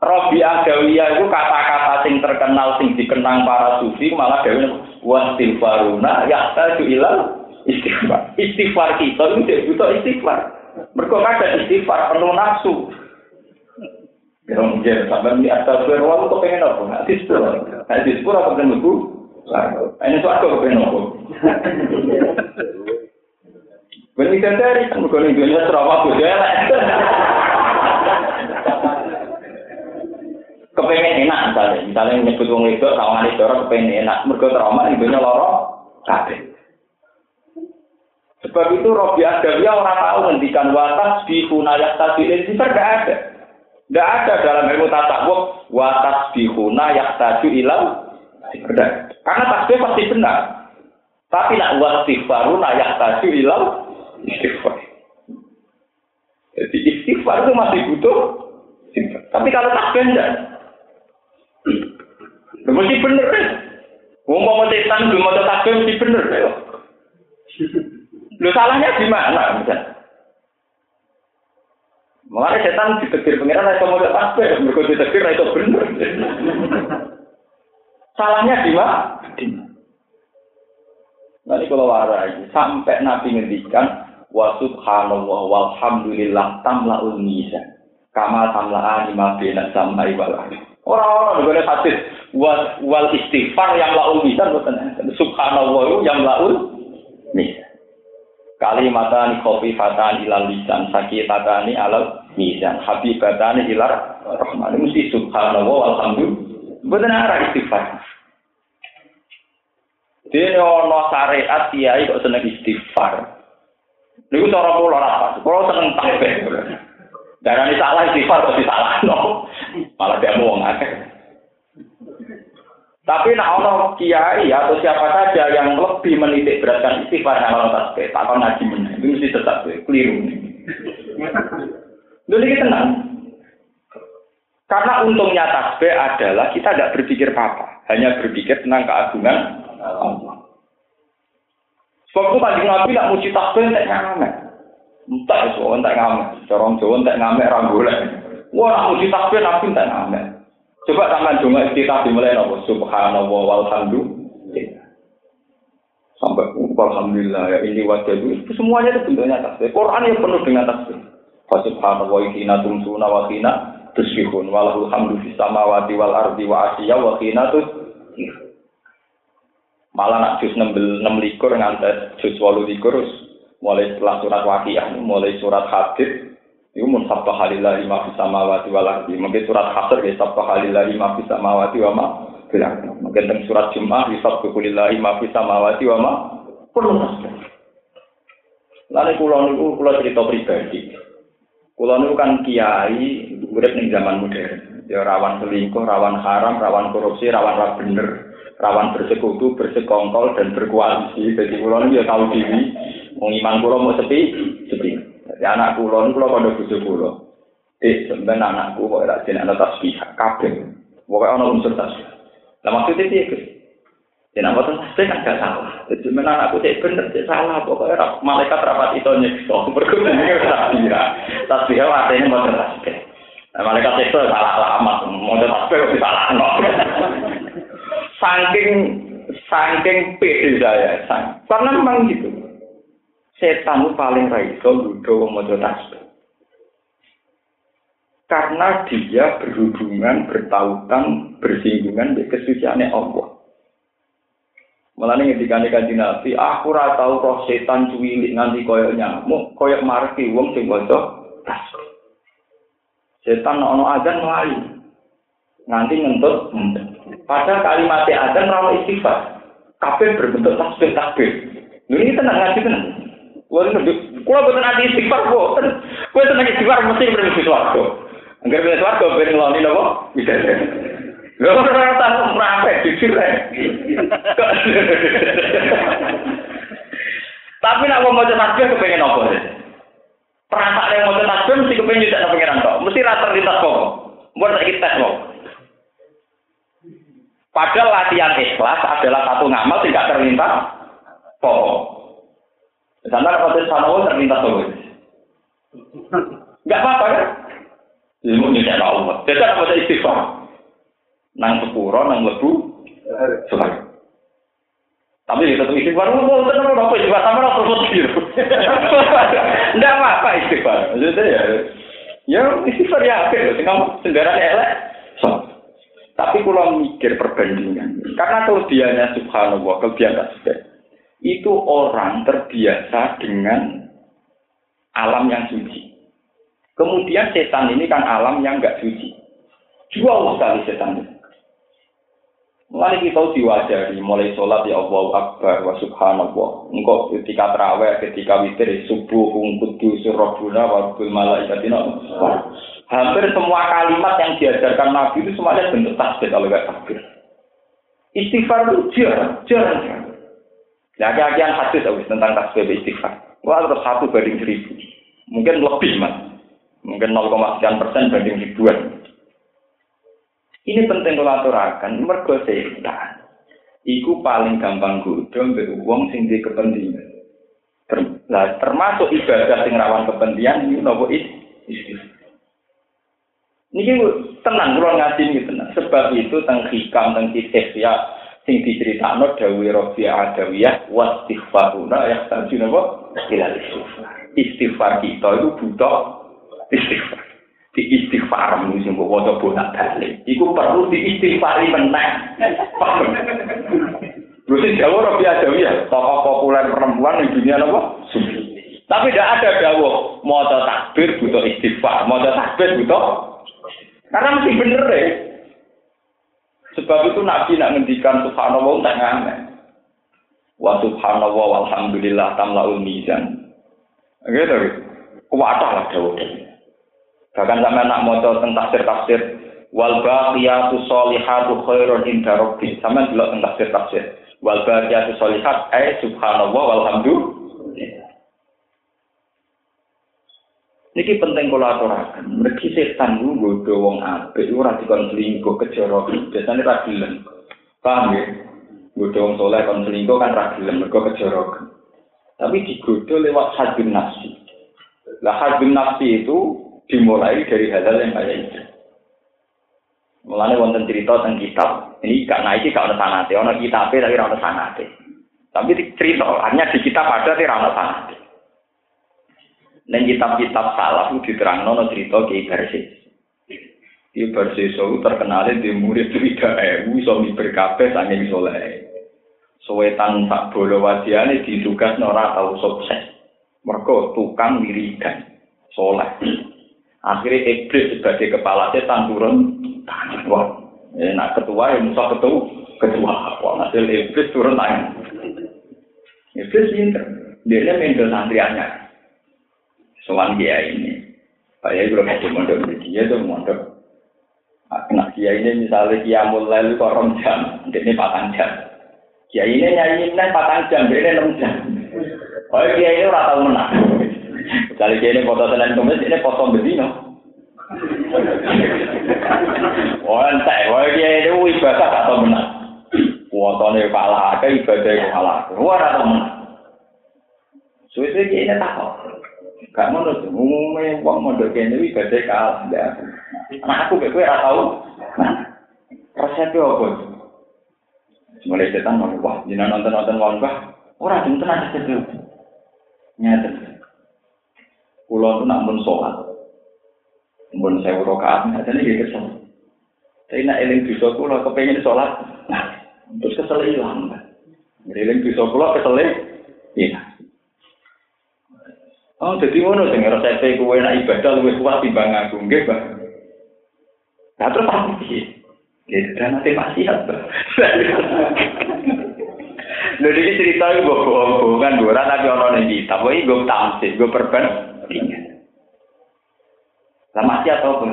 Robiah Adawiyah itu kata-kata sing terkenal sing dikenang para sufi malah dewe wastighfaruna yahtaju ilal istighfar. Istighfar kita itu butuh istighfar. Mereka kadang istighfar penuh nafsu. Ya mungkin sampai ini astagfirullah itu pengen apa? Hadis pura. Hadis pura apa pengen lebu? Ini suatu apa pengen apa? Benih dari kan bukan Indonesia serama budaya kepengen enak misalnya, misalnya nyebut wong itu kawan itu kepengen enak, mereka trauma ibunya loro, kabeh. Sebab itu Robi Adawiyah orang tahu ngendikan watas di hunayat tadi itu tidak ada. Tidak ada dalam ilmu tasawuf watas di hunayat tadi ilau. Tidak. Karena tasbih pasti benar. Tapi nak wastighfaru nayak tadi ilau. Jadi istighfar itu masih butuh Tapi kalau tasbih enggak. Ya, mesti bener. Wong mau setan belum mau tasbih mesti bener. Ya. Lu salahnya di mana? Mengenai setan ditegur pengiran itu mau tasbih, mereka ditegur itu bener. Salahnya di mana? Nanti kalau warai sampai Nabi ngendikan wa subhanallah walhamdulillah tamlaul mizan kama tamla ma bina samai wal Orang-orang ada hadis wal, wal istighfar yang laul boten subhanallah yang laul mizan. Kalimatani khafifatan ilal lisan sakitatani alal mizan habibatani ilar rahman mesti subhanallah walhamdulillah boten arah istighfar. Dene ana syariat kiai kok seneng istighfar. Niku cara kula ora pas. Kula seneng tasbih. Darani salah istighfar kok disalahno. Malah dia wong akeh. Tapi nak ono kiai atau siapa saja yang lebih menitik beratkan istighfar yang orang tasbih, tak akan ngaji meneh. Itu mesti tetap keliru. Lalu kita tenang. Karena untungnya tasbih adalah kita tidak berpikir apa-apa, hanya berpikir tentang keagungan Allah. Sebab itu kanjeng Nabi nak muji tasbih tak ngamek. Entah orang tak ngamek. Corong Jawa tak ngamek rambulnya. Wah nak muji tasbih Nabi tak ngamek. Coba tangan cuma kita dimulai nopo subhanallah walhamdulillah. Sampai alhamdulillah ya ini wajah itu semuanya itu bentuknya tasbih. Quran yang penuh dengan tasbih. Subhanallah wa hina tumsuna wa hina tusbihun walahul hamdu fis samawati wal ardi wa asyiya wa hina Malah nak jus 6 likur ngantes jus 8 likur mulai setelah surat waqiah mulai surat hadid itu mun sabta halillahi ma fis samawati wal ardi. Mungkin surat Hasr ya sabta halillahi ma fis samawati wa ma fil ardi. Mungkin teng surat Jumat ya sabta lillahi ma fis samawati wa ma perlu tasbih. Lalu kula niku kula cerita pribadi. Kula niku kan kiai urip ning zaman modern. Ya rawan selingkuh, rawan haram, rawan korupsi, rawan ra bener, rawan bersekutu, bersekongkol dan berkoalisi. Jadi kula niku ya tahu diri. Wong iman kula mau sepi, sepi. Jadi anak kula niku kula kandha bojo kula. Dik, sampean anakku kok ora jeneng ana tasbih kabeh. Pokoke ana unsur tasbih. Lah maksudnya piye, Gus? Ya nak boten tasbih kan gak salah. Jadi men anakku cek bener cek salah pokoke ora malaikat rapat itu nyekso. Mergo niku tasbih. Tasbih artinya boten tasbih. Nah, malaikat itu salah alamat, mau tasbih kok disalahno. Saking saking pede saya, karena memang gitu setan paling wong maca tasbih. Karena dia berhubungan, bertautan, bersinggungan dengan kesuciannya Allah. Malah nih ketika nih kanji nabi, aku ora tau roh setan cuwilik nganti koyok nyamuk, koyok marki wong sing maca. Setan ono azan melayu, nganti ngentut, Pada kalimat azan rawa istighfar, kabeh berbentuk tasbih tasbih. Ini tenang ngaji tenang. Kulo kulo boten nanti istighfar kok. Kulo seneng istighfar mesti mlebu swarga. Angger mlebu swarga ben ngeloni napa? Bisa. Lho ora tahu mrape jujur Tapi nak mau maca tasbih kepengen apa? Perasaan yang mau tasbih mesti kepengen juga pengiran kok. Mesti rata lintas kok. Buat tak kita kok. Padahal latihan ikhlas adalah satu ngamal tidak terlintas pokok. Sana kalau sana terlintas sama Enggak apa-apa kan? Ilmu tidak Allah. Jadi apa istighfar? Nang sepuro, nang lebu, suka. Tapi kita tuh istighfar, mau tenang apa istighfar sama orang terus gitu. Enggak apa-apa istighfar. Jadi ya, ya istighfar ya oke. Tinggal sendirian elek. Tapi kalau mikir perbandingan, karena kelebihannya subhanallah, kelebihan tasbih itu orang terbiasa dengan alam yang suci. Kemudian setan ini kan alam yang enggak suci. Jual sekali setan ini. Mulai kita diwajari, mulai sholat ya Allah Akbar wa subhanallah. Engkau ketika terawih, ketika witir, subuh, ungkudu, surabuna, wabul malaikatina. Hampir semua kalimat yang diajarkan Nabi itu semuanya bentuk tasbih kalau enggak takbir. Istighfar itu jarang, jarang, jarang. Nah, kajian hadis tentang tasbih istighfar. Wah, terus satu banding seribu. Mungkin lebih, mas. Mungkin 0, sekian persen banding ribuan. Ini penting kalau aturakan, mergo setan. Iku paling gampang godho mbek wong sing di kepentingan. Nah, termasuk ibadah sing rawan kepentingan ini nopo istighfar. Niki tenang kula ngaji niki tenang. Sebab itu teng hikam teng kisah ya sing diceritakno dawuh Rabi Adawiyah wa istighfaruna ya tanjun apa? Ila istighfar. Istighfar kita itu butuh istighfar. Di istighfar sing mbok waca bolak balik. Iku perlu di istighfari meneh. Lho sing dawuh Rabi Adawiyah, tokoh populer perempuan di dunia apa? Tapi tidak ada dawuh maca takbir butuh istighfar, maca takbir butuh Karena mesti bener deh. Sebab itu Nabi nak ngendikan subhanallah tak ngamen. Wa subhanallah walhamdulillah tamlaul mizan. Gitu. Kuwatah lah jauh Bahkan sampai nak mau tentang tafsir-tafsir wal baqiyatu sholihatu khairun inda rabbi. Sama delok tentang tafsir-tafsir. Wal baqiyatu sholihat ay subhanallah walhamdulillah Niki penting kula aturaken. Mergi setan ku nggodho wong apik ora dikon selingkuh kejara. Biasane ra gelem. Paham ya? Nggodho wong saleh kon selingkuh kan ra gelem mergo kejara. Tapi digodho lewat hadin nafsi. Lah hadin nafsi itu dimulai dari hal-hal yang kayak itu. Mulane wonten cerita tentang kitab. Ini gak naik gak ono sanate, ono kitabe tapi ora ono sanate. Tapi cerita, hanya di kitab ada tapi ora ono sanate. Neng kitab-kitab salaf itu diterang nono cerita ke Barsis. Ki Barsis terkenal di murid tiga ewu, so berkabeh sange soleh. Sowetan tak bolo wadiane ditugas nora tau sukses. Mereka tukang wiridan, soleh. Akhirnya iblis sebagai kepala setan turun tangan. Wah, ya, nak ketua yang musa ketua, ketua. Wah, hasil iblis turun tangan. Iblis pinter. Dia ini santriannya. Soal dia ini. Saya belum mau mondok di dia tuh mondok. Nah, dia ini misalnya dia mulai lu korong jam, ini patang jam. Dia ini nyanyi ini patang jam, dia ini enam jam. Oh, dia ini tahu menang. Misalnya dia ini foto selain kemis, ini foto bedino. Oh, entah, oh dia ini ibadah atau menang. Fotonya kalah, ke ibadahnya kalah. Wah, atau menang. Suwe-suwe dia ini takut. gak ngono umume wong mondok kene iki gede kalah nah aku kek kowe ora tau. Nah resep e opo mulai setan mau wah jinan nonton nonton wong bah ora jinten aja kek nyata. Kulo tuh nak mun sholat. Mun saya rakaat, nah jadi gak kesel. Saya nak eling bisa kulo kepengin salat, nah terus kesel hilang mbak. Eling bisa kulo kesel hilang Oh, jadi ngono sing resep kowe nek ibadah luwih kuat timbang aku, nggih, Pak. Lah terus apa piye? Ya dan nanti maksiat, Pak. Lho iki cerita iku bohong-bohongan ora tapi ana ning kitab, gue tamsil, gue perbandingan. Lah maksiat apa pun?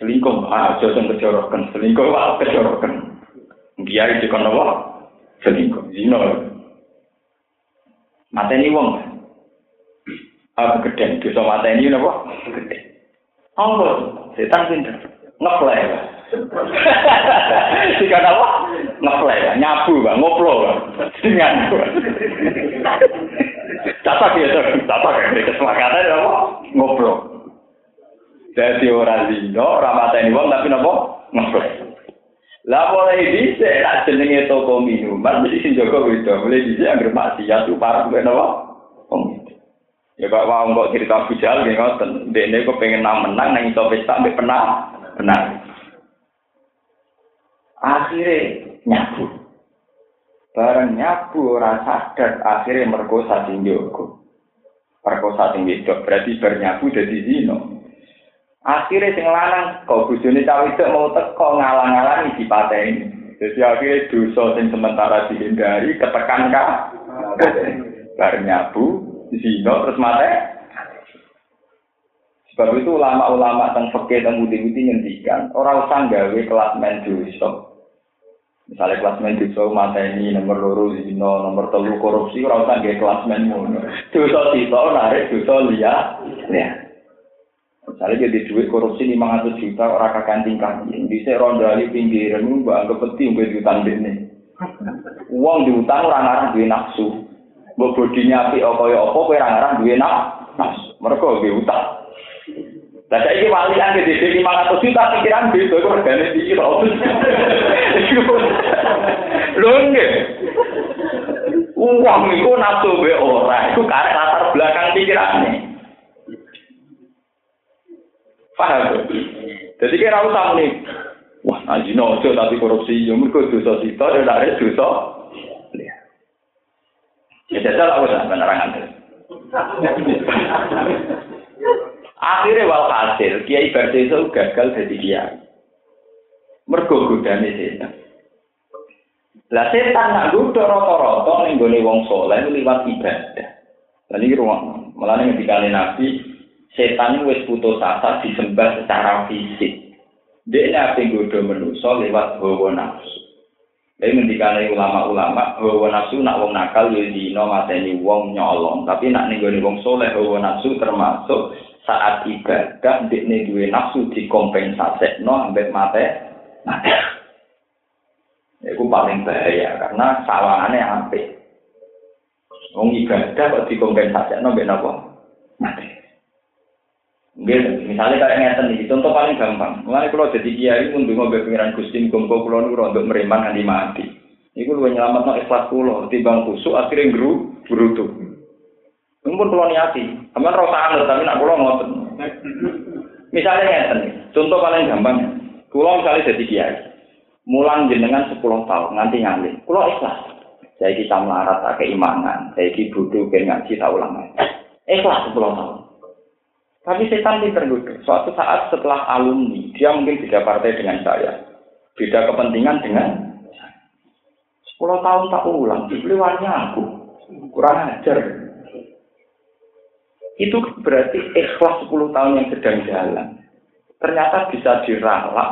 Selingkuh, ah, aja sing kejorokan, selingkuh wae kejorokan. Biar dikon apa? Selingkuh, zina. Mateni wong, Aku gede, dosa mata ini apa? Gede. Apa? Setan pinter. Ngeplay. Jika apa? Ngeplay, nyabu, bang. ngoplo. Dengan. Catak ya, catak ya. Kesepakatan apa? Ngoplo. Jadi orang zino, orang mata ini wong, tapi apa? Ngeplay. Lah mulai dhisik tak jenenge toko minuman mesti sing jaga itu. Mulai dhisik anggere maksiat tuh parah kok napa? Ya Pak Wong kok cerita bujal nggih ngoten. Dene kok pengen nang menang nang iso pesta mbek penang. Akhire nyabu. Bareng nyabu ora sadar akhire merkosa sing jogo. Perkosa sing wedok berarti bernyabu dadi zino. Akhire sing lanang kok bojone cawe itu mau teko ngalang-alangi dipateni. Jadi akhirnya dosa sing sementara dihindari ketekan kah? Bareng nyabu, zina terus mate. Sebab itu ulama-ulama tentang fakir dan budi-budi ngendikan orang usah gawe kelas dosa. Misalnya kelas dosa mata ini nomor loro zina, nomor telu korupsi orang usah gawe kelas ngono. Dosa sisa narik dosa liya. Ya. Misalnya jadi duit korupsi 500 juta orang kakak tingkah. Di saya rondali pinggiran itu gak penting buat diutang ini. Uang diutang orang orang duit nafsu. Mbok bodinya api apa ya apa kowe orang orang duit nafsu. Mereka lebih utang. Lah saiki walian di dhewe 500 juta pikiran beda kok regane iki lho. Lho nggih. Uang iku nafsu be ora, iku karek latar belakang pikirane. Paham? Jadi kira usah nih. Wah, aji nojo tapi korupsi, ya mereka dosa sita, dan ada dosa. Ya, jajal aku usah penerangan. Akhirnya wal hasil, Kiai itu gagal jadi kiai. Mergo godane setan. Lah setan nak godho rata-rata ning gone wong saleh liwat ibadah. Lah iki ruang, malah ning Nabi setan wis putus asa disembah secara fisik. Dia ini apa yang lewat hawa nafsu. Jadi ngendikane ulama-ulama hawa nafsu nak wong nakal yo dino mateni wong nyolong, tapi nak ning wong soleh hawa nafsu termasuk saat ibadah dekne duwe nafsu dikompensasekno ambek mate. Itu paling bahaya karena sawangannya apik. Wong ibadah kok dikompensasekno ambek napa? Mate. Nggih, misalnya kayak ngeten iki, contoh paling gampang. Mulane kalau jadi kiai pun bingung mbek pengiran Gusti muga kula niku untuk mereman nganti mati. Iku luwih nyelametno ikhlas kula timbang kusuk akhirnya guru brutu. Mumpun kula niati, sampean ora usah anut tapi nak kula ngoten. Misalnya ngeten contoh paling gampang. Kula misalnya jadi kiai. Mulang jenengan 10 tahun nganti ngalih. Kula ikhlas. Saya kita melarat tak keimanan, saya iki butuh ben ngaji tak ulang. Ikhlas 10 tahun. Tapi setan pinter dulu. Suatu saat setelah alumni, dia mungkin beda partai dengan saya. Beda kepentingan dengan Sepuluh tahun tak ulang, dibeliwannya aku. Kurang ajar. Itu berarti ikhlas sepuluh tahun yang sedang jalan. Ternyata bisa diralat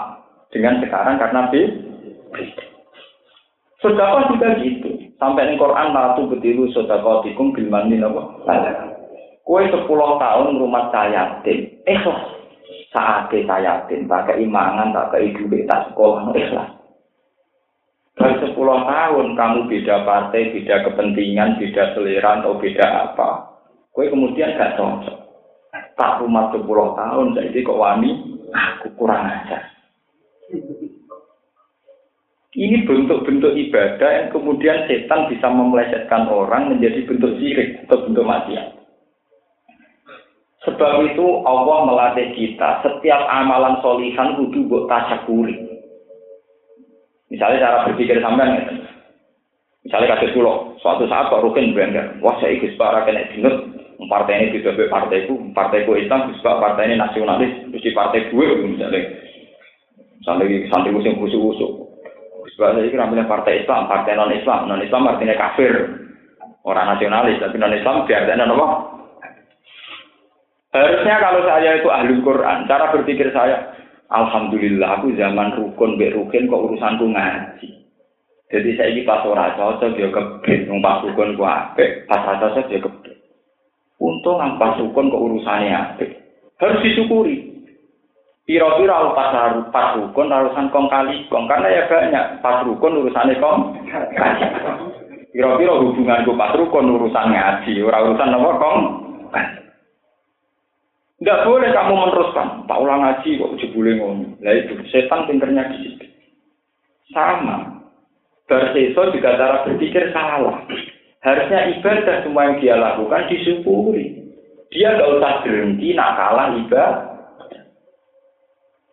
dengan sekarang karena beda. Sodako juga gitu. Sampai di Quran, Latu betilu sodako dikum bilmani nopo. Kue sepuluh tahun rumah saya yatim, ikhlas. Saat saya yatim, tak keimangan, tak keidu, tak sekolah, ikhlas. Dan sepuluh tahun kamu beda partai, beda kepentingan, beda selera, atau beda apa. Kue kemudian gak cocok. Tak rumah sepuluh tahun, jadi kok wani, aku kurang ajar. Ini bentuk-bentuk ibadah yang kemudian setan bisa memelesetkan orang menjadi bentuk sirik atau bentuk maksiat. Sebab itu Allah melatih kita setiap amalan solihan kudu buat tasyakuri. Misalnya cara berpikir sampean ya. Misalnya kasih pulau, suatu saat Pak Rukin bangga, wah saya ikut para kena dinut, partai ini tidak partai itu, partai ku Islam, sebab partai ini nasionalis, terus di partai gue misalnya, misalnya santri yang busuk-busuk, sebab saya kira partai Islam, partai non Islam, non Islam artinya kafir, orang nasionalis, tapi non Islam biarnya apa? Harusnya kalau saya itu ahli Quran, cara berpikir saya, Alhamdulillah aku zaman rukun, be rukun kok urusanku ngaji. Jadi saya ini pas ora cocok dia kebet, pas rukun ku apik, pas ora cocok dia kebet. Untung pas rukun kok urusannya apik. Harus disyukuri. Piro-piro pas pas rukun urusan kong kali kong karena ya banyak pas rukun urusannya kong kali. Piro-piro hubunganku pas rukun urusan ngaji, urusan apa kong. Tidak boleh kamu meneruskan. Tak ulang ngaji kok jebule ngomong. Lah itu setan pinternya di situ. Sama. Berseso juga cara berpikir salah. Harusnya ibadah semua yang dia lakukan disyukuri. Dia tidak usah berhenti nak kalah ibadah.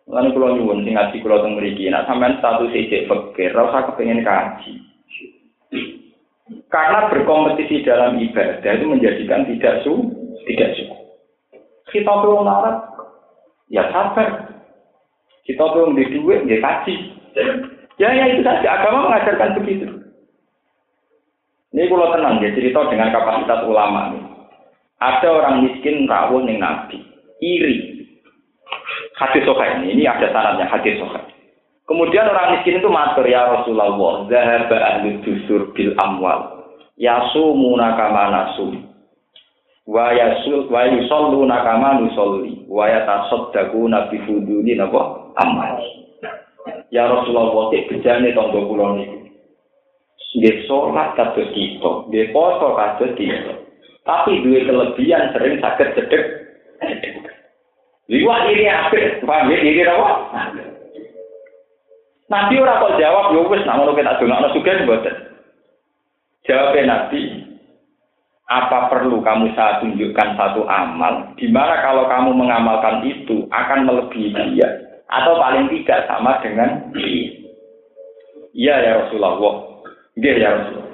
Lalu kalau nyuwun sing ngaji kalau teng mriki, nak sampean status ijek fakir, ora usah kepengin kaji. Karena berkompetisi dalam ibadah itu menjadikan tidak su, tidak suka. Kita tuh larat, ya sabar. Kita tuh di duit, ya kaji. Ya, ya itu saja. Agama mengajarkan begitu. Ini kalau tenang ya cerita dengan kapasitas ulama nih. Ada orang miskin rawuh ning nabi, iri. Hadis sokai ini, ini ada syaratnya hadis sokai. Kemudian orang miskin itu matur ya Rasulullah, zahaba ahli dusur bil amwal. Yasumuna kama nasum. Wa yasul wa yusallu nakama nusolli wa yatasaddaqu nabi fuduli napa? Amal. Ya Rasulullah kek bejane tangga kula niku. Nggih salat kados kita nggih poso kados kita. Tapi duwe kelebihan sering sakit cedek liwat ini apik paham ya ini apa Nabi ora kok jawab yo wis ngono kita dongakno sugih mboten. Jawabnya Nabi apa perlu kamu saya tunjukkan satu amal? Di mana kalau kamu mengamalkan itu akan melebihi dia? Atau paling tidak sama dengan dia? Iya ya Rasulullah. Iya ya Rasulullah.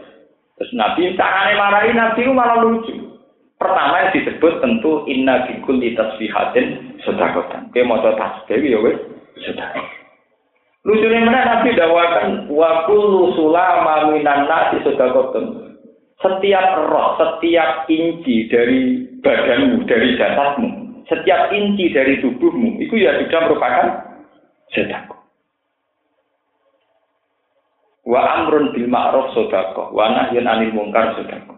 Terus Nabi caranya marahin Nabi malah lucu. Pertama yang disebut tentu inna bikul litasfihatin sodakotan kayak mau tasbih ya wes sodakot lucunya mana? Nabi dawakan wakul sulama minan nasi sodakotan setiap roh, setiap inci dari badanmu, dari jasadmu, setiap inci dari tubuhmu, itu ya sudah merupakan sedekah. Wa amrun bil ma'ruf sedekah, wa nahyun anil munkar sedekah.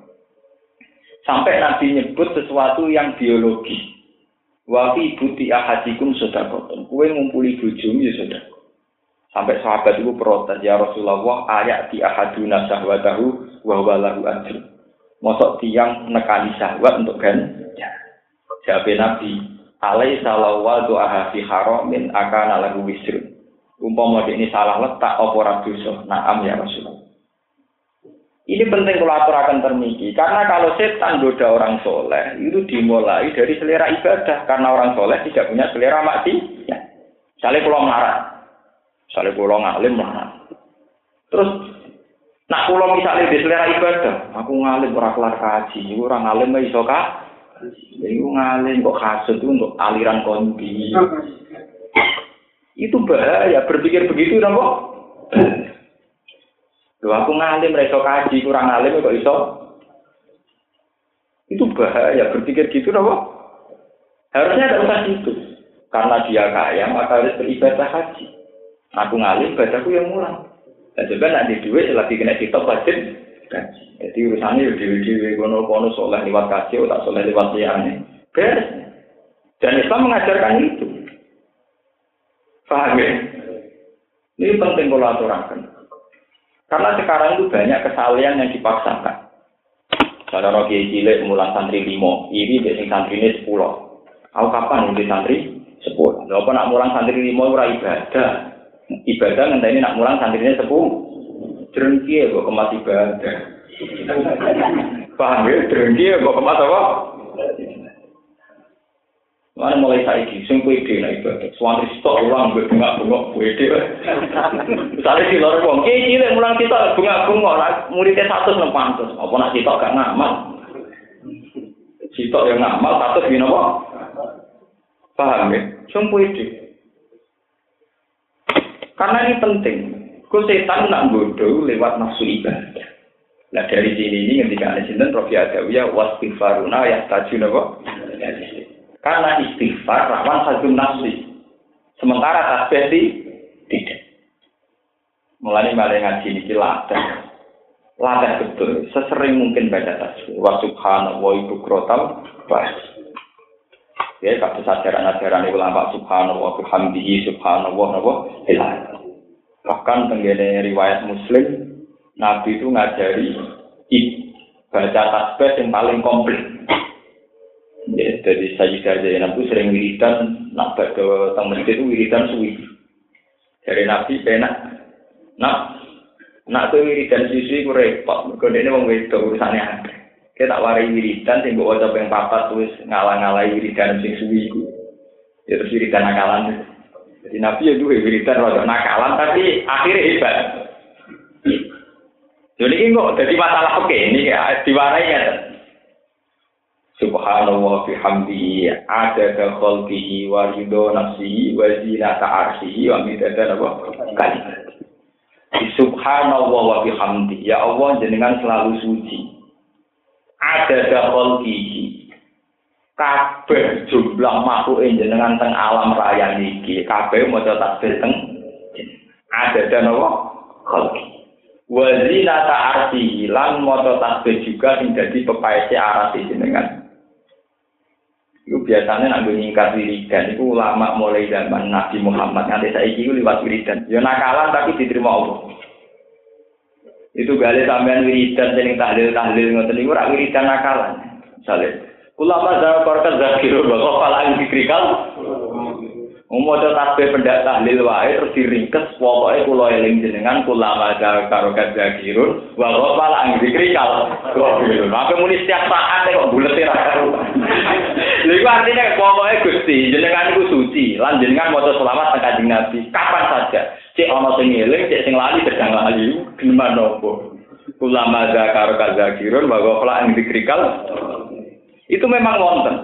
Sampai Nabi nyebut sesuatu yang biologis. Wa fi buti ahadikum sedekah. Kue ngumpuli bojomu ya sedekah. Sampai sahabat itu protes, ya Rasulullah, ayat di ahaduna sahwatahu wa walahu ajr. Mosok tiang nekani syahwat untuk ganjar. Jawab Nabi, alai salawa doa fi haramin akan lagu wisrun. Umpama ini salah letak apa ora. Naam ya Rasulullah. Ini penting kalau aturakan termiki, karena kalau setan goda orang soleh, itu dimulai dari selera ibadah, karena orang soleh tidak punya selera mati. Ya. Misalnya kalau marah, Misalnya pulau ngalim lah. Terus nak pulau misalnya di selera ibadah, aku ngalim ora kelar kaji, orang ngalim iso kak. Iku ngalim kok kasut itu untuk aliran kondi. Itu bahaya, berpikir begitu napa? Loh aku ngalim iso kaji, kurang ngalim kok iso. Itu bahaya, berpikir gitu napa? Harusnya tidak usah gitu. Karena dia kaya, maka harus beribadah haji. Aku ngalim, badaku yang mulang. Dan juga nanti duit lagi kena kitab wajib gaji. Jadi urusannya ya dewi-dewi kono-kono soleh lewat kasih, tak soleh lewat liane. Beres. Dan Islam mengajarkan itu. Paham ya? Ini penting kalau aturakan. Karena sekarang itu banyak kesalahan yang dipaksakan. Cara rogi cilik mulang santri limo, ini biasanya santri ini sepuluh. Aku kapan udah santri sepuluh? Lalu nak mulang santri limo ora ibadah, ibadah nanti ini nak mulang santrinya sepuh jerengki kok kemas ibadah paham ya jerengki kok kemas apa Mana mulai saiki, sing kowe ide nek ibadah. Suwantri stok ulang gue bengak-bengok kowe ide. Misale di lor wong, ki cilik mulang kita bengak-bengok, lah muridnya satu pantes. Apa nak sitok gak ngamal? Sitok yang ngamal satu gini apa? Paham ya? Kowe ide. Karena ini penting. Kau setan nak bodoh lewat nafsu ibadah. Nah dari sini ini ketika ada sinten Prof Adawiyah wastighfaruna ya tajun apa? Karena istighfar rawan satu nafsi. Sementara tasbih tidak. Mulai malah ngaji ini latih. Latih betul. Sesering mungkin baca tasbih. Wa subhanallah ibu krotal. Ya, kalau ajaran-ajaran ulama subhanallah bihamdihi subhanallah napa Bahkan tenggene riwayat Muslim Nabi itu ngajari baca tasbih yang paling komplit. Ya, jadi saya Zainab itu sering wiridan, nak ke teng masjid itu wiridan suwi. Dari Nabi penak, nak nak tuh wiridan suwi ku repot, mergo ini wong wedok urusannya. Kita tak warai wiridan sing mbok waca ping papat wis ngalang-alai wiridan sing suwi iku. Ya terus wiridan nakalan. Jadi Nabi ya duwe wiridan rada nakalan tapi akhirnya hebat. Jadi ini kok jadi masalah oke ini ya diwarai ya. Subhanallah bihamdihi ada khalqihi wa ridho nafsihi wa zinata arshihi wa midada. Subhanallah wa bihamdi. Ya Allah jenengan selalu suci ada dakol gigi. Kabeh jumlah makhluk jenengan teng alam raya niki kabeh maca tasbih teng ada dan apa? Khalqi. Wazina ta'arti lan maca tasbih juga sing dadi pepaese arah jenengan. Biasanya nak nyingkat wiridan itu ulama mulai zaman Nabi Muhammad. Nanti saya itu lewat wiridan. Ya nakalan tapi diterima Allah. Itu gale sampean wiridan sing tahlil tahlil ngoten niku ora wiridan nakalan. Misalnya, ulama zaman korkan zakirun bahwa falang dikrikal Umodo tasbih pendak tahlil wae terus diringkes pokoke kula eling jenengan kula maca karo kadzakirun wa ghafal ang zikri kal. Apa muni setiap saat kok bulet karo. Lha artine pokoke Gusti jenengan iku suci lan jenengan maca selawat Kanjeng Nabi kapan saja. Cek ana sing eling, cek sing lali sedang lali. Geneman nopo? Kula maca karo kadzakirun wa ghafal ang zikri kal. Itu memang wonten.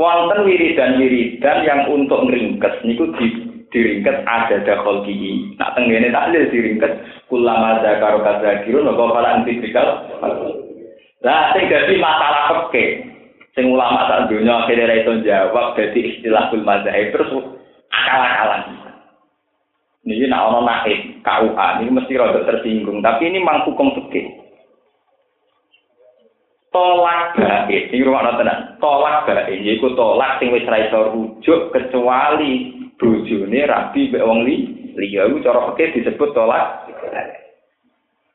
wonten wiridan-wiridan yang untuk ngeringkes niku di diringkes ada dakol gigi. Nak tenggene taklil diringkes kulama zakaro kadzakirun wa qala antikal. Lah sing dadi masalah peke sing ulama sak donya akhire ra jawab dadi istilah mazhab terus akal-akalan. Niki nak ono naik KUA ini mesti rada tersinggung, tapi ini mang hukum fikih. tolak baik iki rumakno tenan. Tolak baik iku tolak sing wis ra iso rujuk kecuali bojone rabi mbek wong li liya. Iku cara fikih disebut tolak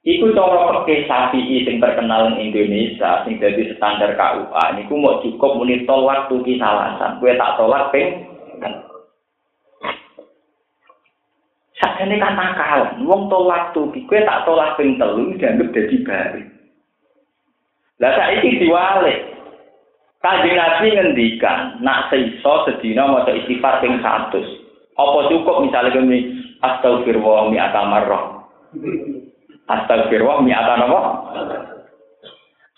Iku cara fikih sapi sing terkenal ing Indonesia sing dadi standar KUA niku mau cukup muni tolak tuki salasan. Kowe tak tolak ping Sakjane kan nakal, wong tolak tuki, kowe tak tolak ping telu dianggap dadi baris. Lah saiki diwalik. Kanjeng Nabi ngendikan, nak seiso sedina maca istighfar ping 100. Apa cukup misalnya kami astagfirullah mi atamarrah. Astagfirullah mi apa?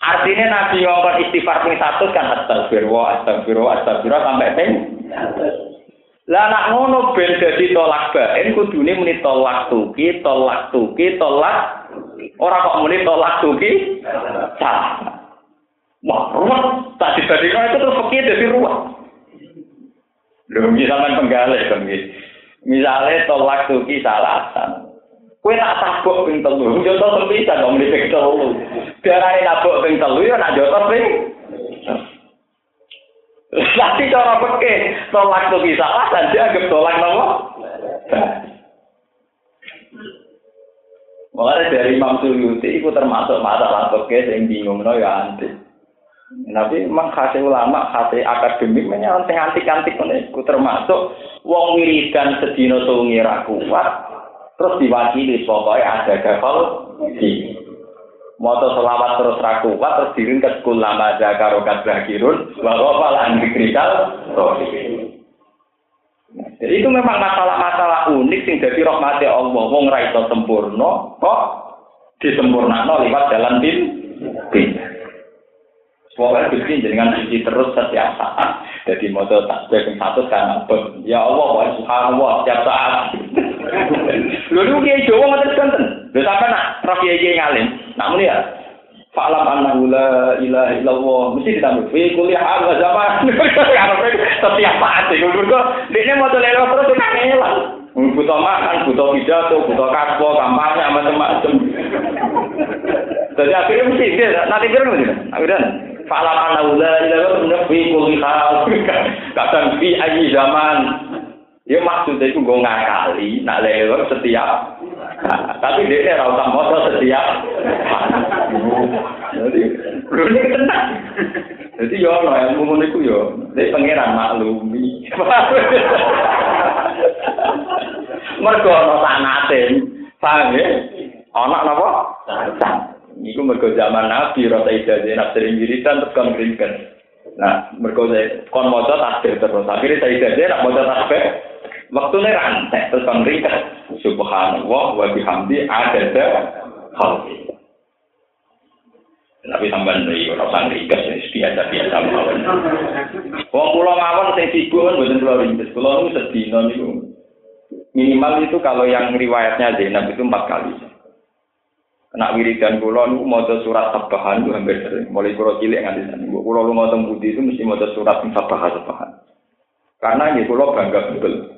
Artinya Nabi ngomong istighfar ping 100 kan astagfirullah, astagfirullah, astagfirullah sampai ping Lah nak ngono ben dadi tolak baen kudune muni tolak tuki, tolak tuki, tolak ora kok muni tolak tuki. Salah. Wah, ruwet. Tak dibandingkan itu terus fakir dari ruwet. Lho, misalnya penggalih kan Misalnya tolak tuki salasan. Kue tak tabuk ping telu, jotos bisa dong di ping telu. Darahnya nabuk ping telu ya nak jotos ping. Tapi cara peke tolak tuh bisa lah dan dianggap tolak nopo. Mulai dari Imam Suyuti itu termasuk masalah peke yang bingung no ya anti. Tapi memang khasnya ulama, khasnya akademik menyalon sing antik-antik itu termasuk wong wiridan sedina sungi ra kuat terus diwakili pokoknya ada gagal di Moto selawat terus raku, terus diringkas kulama zakaro kadrakirun, bahwa falan dikrikal, Jadi itu memang masalah-masalah unik sing jadi rahmati Allah. Wong ra iso sempurna, kok disempurnakno lewat jalan bin bin. Pokoknya Gusti jenengan suci terus setiap saat. Jadi moto tasbih yang satu kan Ya Allah, wa subhanallah setiap saat. Lho niku Jawa ngoten. Lho sampean nak roh kiai ngalim. Nak muni ya. Fa'lam annahu la ilaha illallah. Mesti ditambah fi kulli hal wa zaman. Setiap saat iku mergo dekne moto lelo terus kan ngelang. Butuh makan, butuh pidato, butuh kaspo, kampanye, macam-macam. Jadi akhirnya mesti dia, nanti kira nggak Akhirnya, Fa'lam annahu la ilaha illallah fi kulli hal. Zaman. Ya maksudnya itu gue ngakali, nak lewat setiap. tapi dia ora usah moto setiap. Jadi, ini tenang. Jadi yo ono ilmu ngono iku yo, dari pangeran maklumi. Mergo ono sanate. Paham ya? Ono napa? Sanate. Iku mergo zaman Nabi rasa ijazah nak sering wiridan terus kon ngringken. Nah, mergo kon maca tasbih terus. Akhirnya saya ijazah nak maca tasbih waktune rantek terus kon ngringken. Subhanallah wa bihamdi adada khalqi. Tapi sampean iki ora usah ngringkes biasa biasa mawon. Wong kula mawon sing sibuk kan mboten kula ringkes. Kula niku sedina niku minimal itu kalau yang riwayatnya Zainab itu empat kali. Kena wiridan kula niku maca surat tabahan itu hampir sering. Mulai kula cilik nganti sani. Kula lu maca budi itu mesti maca surat tabahan tabahan. Karena ini kula bangga betul.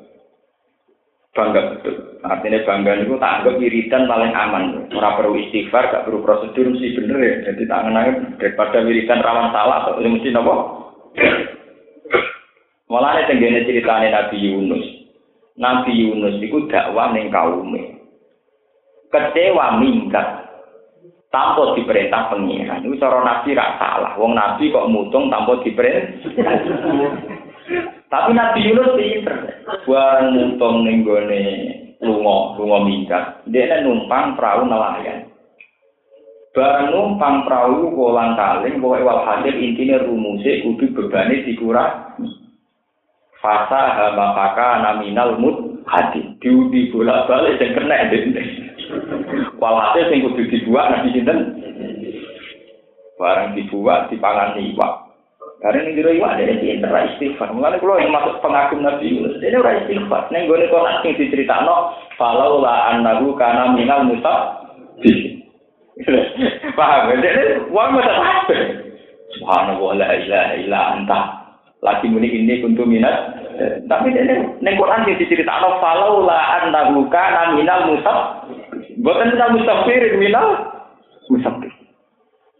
Bangga betul. Artinya bangga itu tak anggap wiridan paling aman. Ora perlu istighfar, gak perlu prosedur mesti bener ya. Jadi tak ngenang daripada wiridan rawan salah atau mesti nopo. Malah tenggene ceritane Nabi Yunus. Nabi Yunus iku dakwah ning kaume. Kecewa minggat. Tanpa diperintah pengiran. Itu cara Nabi rak salah. Wong Nabi kok mutung tanpa diperintah. Tapi Nabi Yunus pinter. Buang mutung ning gone lunga, lunga minggat. Dia numpang perahu nelayan. Barang numpang perahu kolang kaling, pokoknya wal hasil intinya rumusnya kudu bebani dikurangi. Fasa hamapaka naminal mut hati. Diundi bolak balik dan kena dende. Walhasil sing kudu dibuat nabi sinten. Barang dibuat dipangan iwak. Karena ini dulu iwak yang pinter istighfar. Mulanya kalau yang masuk pengagum Nabi Yunus, ini ora istighfar. Nih konak sing diceritakan, falau la anahu kana minal musab. Paham? Jadi, wong masa kabeh. Subhanallah la ilaha illa anta lagi muni ini kuntu minat tapi ini neng Quran yang diceritakan falau la annahu kana minal musab bukan minal musafir minal musafir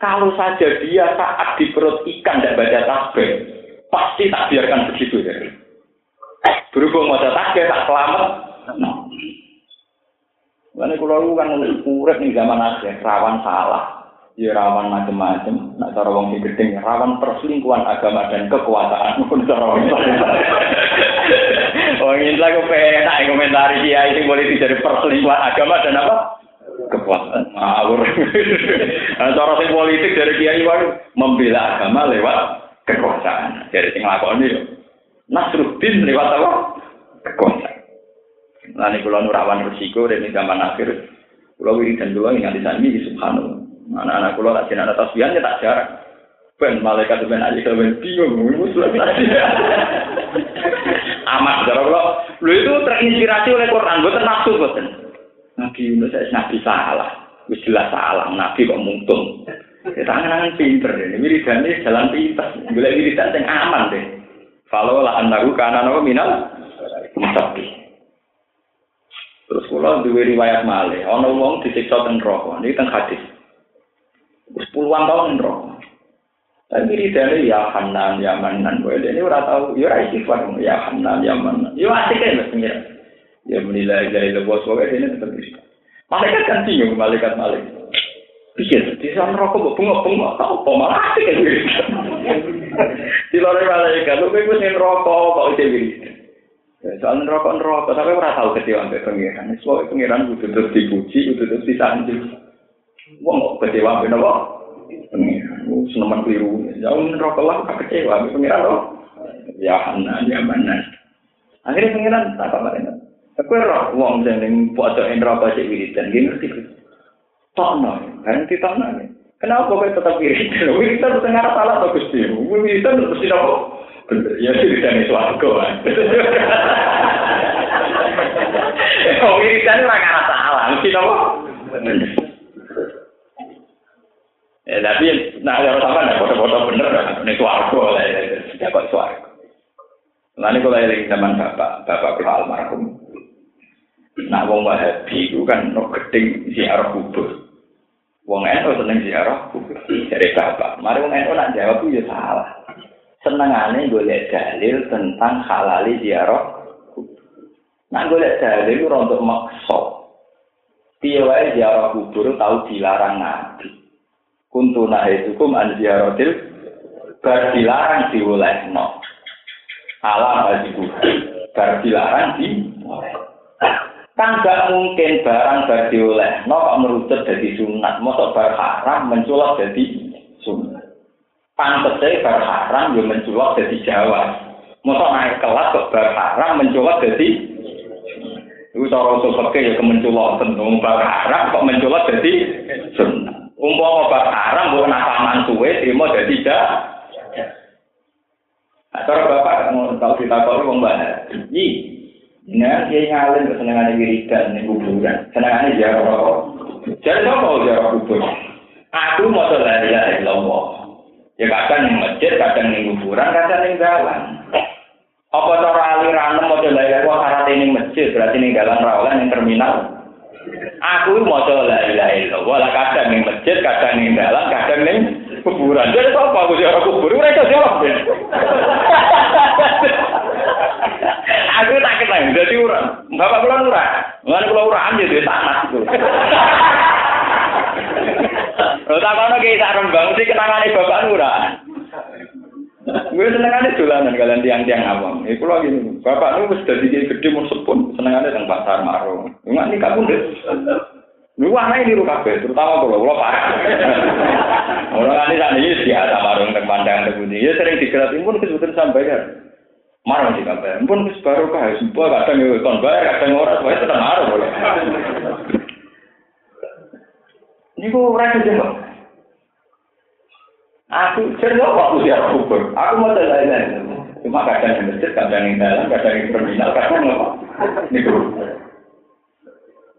kalau saja dia saat di perut ikan tidak baca tasbih pasti tak biarkan begitu ya berhubung mau tasbih tak selamat nah. Karena kalau kan urip nih zaman akhir rawan salah ya rawan macam-macam. Nak cara wong gedeng rawan perselingkuhan agama dan kekuasaan pun cara wong. Oh ini lagi penak komentari dia ini boleh dari perselingkuhan agama dan apa? Kekuasaan. Ngawur. Cara sing politik dari kiai wae membela agama lewat kekuasaan. Dari sing lakoni yo. Nasruddin lewat apa? Kekuasaan. Nah, ini kalau nurawan resiko dari zaman akhir, kalau wiridan dulu ingat di sana ini subhanallah. Anak-anak kulo tak jenaka tasbihan ya tak jarang. Ben malaikat ben aja kalau ben bingung, muslim Amat kulo, lu itu terinspirasi oleh Quran, bukan nafsu bukan. Nabi Yunus saya nabi salah, wis jelas salah, nabi kok mungtung. Ya tangan-tangan pinter ini, wiridane jalan pintas, boleh wiridan yang aman deh. Kalau lah anaku karena nopo minal, musabi. Terus kula duwe riwayat malih, ana wong disiksa teng neraka. Niki teng hadis. puluhan tahun roh. Tapi wiridane ya Hanan ya Manan kowe ini ora tau ya ora istighfar ya Hanan ya Manan. Ya asik pengira. Ya menilai dari lebos kowe ini tetap bisa. Malaikat kan bingung malaikat malaikat. Pikir, di sana rokok kok bunga-bunga, tau apa malah asik kan Di luar malaikat, lu kowe wis rokok kok itu wiridan. Soal rokok rokok, tapi ora tau kecewa sampai pengiran. Soalnya pengiran kudu terus dipuji, kudu terus disanjung. Wong kok kecewa apa? Pengiran, seneman keliru. Jauh neraka lah kok kecewa pengiran loh. Ya hana ya mana. Akhirnya pengiran tak ini. Aku roh wong sing ning pojok neraka sik wiridan iki ngerti. Tokno, kan ditokno. Kenapa kok tetap wiridan? Wiridan arah salah atau Gusti. Wiridan mesti apa? Ya wiridan itu aku. Oh, wiridan ora arah salah, mesti apa? Ya, tapi nah kalau sampai ada foto-foto bener, ini suarco lah ya, ya kok suarco. Lalu kalau yang zaman bapak, bapak kalau almarhum, nah wong wahabi itu kan no geding ziarah kubur. Wong eno seneng ziarah kubur dari bapak. Mari wong eno nak jawab itu salah. Senengannya boleh dalil tentang halali ziarah kubur. Nah boleh dalil itu untuk. Piye ziarah kubur tahu dilarang nabi. kuntu nahidukum an ziyaratil bar dilarang diolehno ala bajiku bar dilarang di kan gak mungkin barang bar diolehno kok merucut jadi sunat. Mosok bar haram menculok jadi sunat. Pantese bar haram yo menculok jadi jawa. Mosok naik kelas kok bar haram menculok jadi Itu cara usul ya kemenculok bar haram kok menculok jadi sunat. Umpama obat haram bukan nakaman suwe terima dah. Nah, cara bapak mau tahu kita kalau mbak, i, nah dia nyalin kesenangan wiridan nih kuburan, senangannya jarak rokok. Jadi apa jarak kubur? Aku mau lari ya Allah. Ya kadang yang masjid, kadang yang kuburan, kadang yang jalan. Apa cara aliran mau lari ya syarat ini masjid, berarti ini jalan rawalan yang terminal. Aku mau la ilaha illallah, lah kadang ning masjid, kadang ning dalan, kadang ning kuburan. Jadi apa aku jawab kubur? Mereka jawab. Jadi urang. Bapak kula urang. Mulane kula urang ya duwe tanah itu. Lho tak kono ki sak rembang mesti kenangane bapak urang. Gue senengane dolanan kalian tiang-tiang awam. Iku lho gini, bapak nu wis dadi gede mun sepun, senengane teng pasar marung. Enggak nikah deh. Lu ini lu kabeh, terutama kalau lo parah. Orang ini tak nih biasa marung teng pandang Ya sering digerak pun kesebutan sampai kan. Marung sih kabeh. Pun wis baru kah, semua kadang yo kon bayar, kadang ora, wae tetep marung boleh. Niku ora kejebak. Aku cerita waktu dia kubur. Aku mau lain Cuma kadang di masjid, kadang di dalam, kadang di terminal, kadang apa? Niku.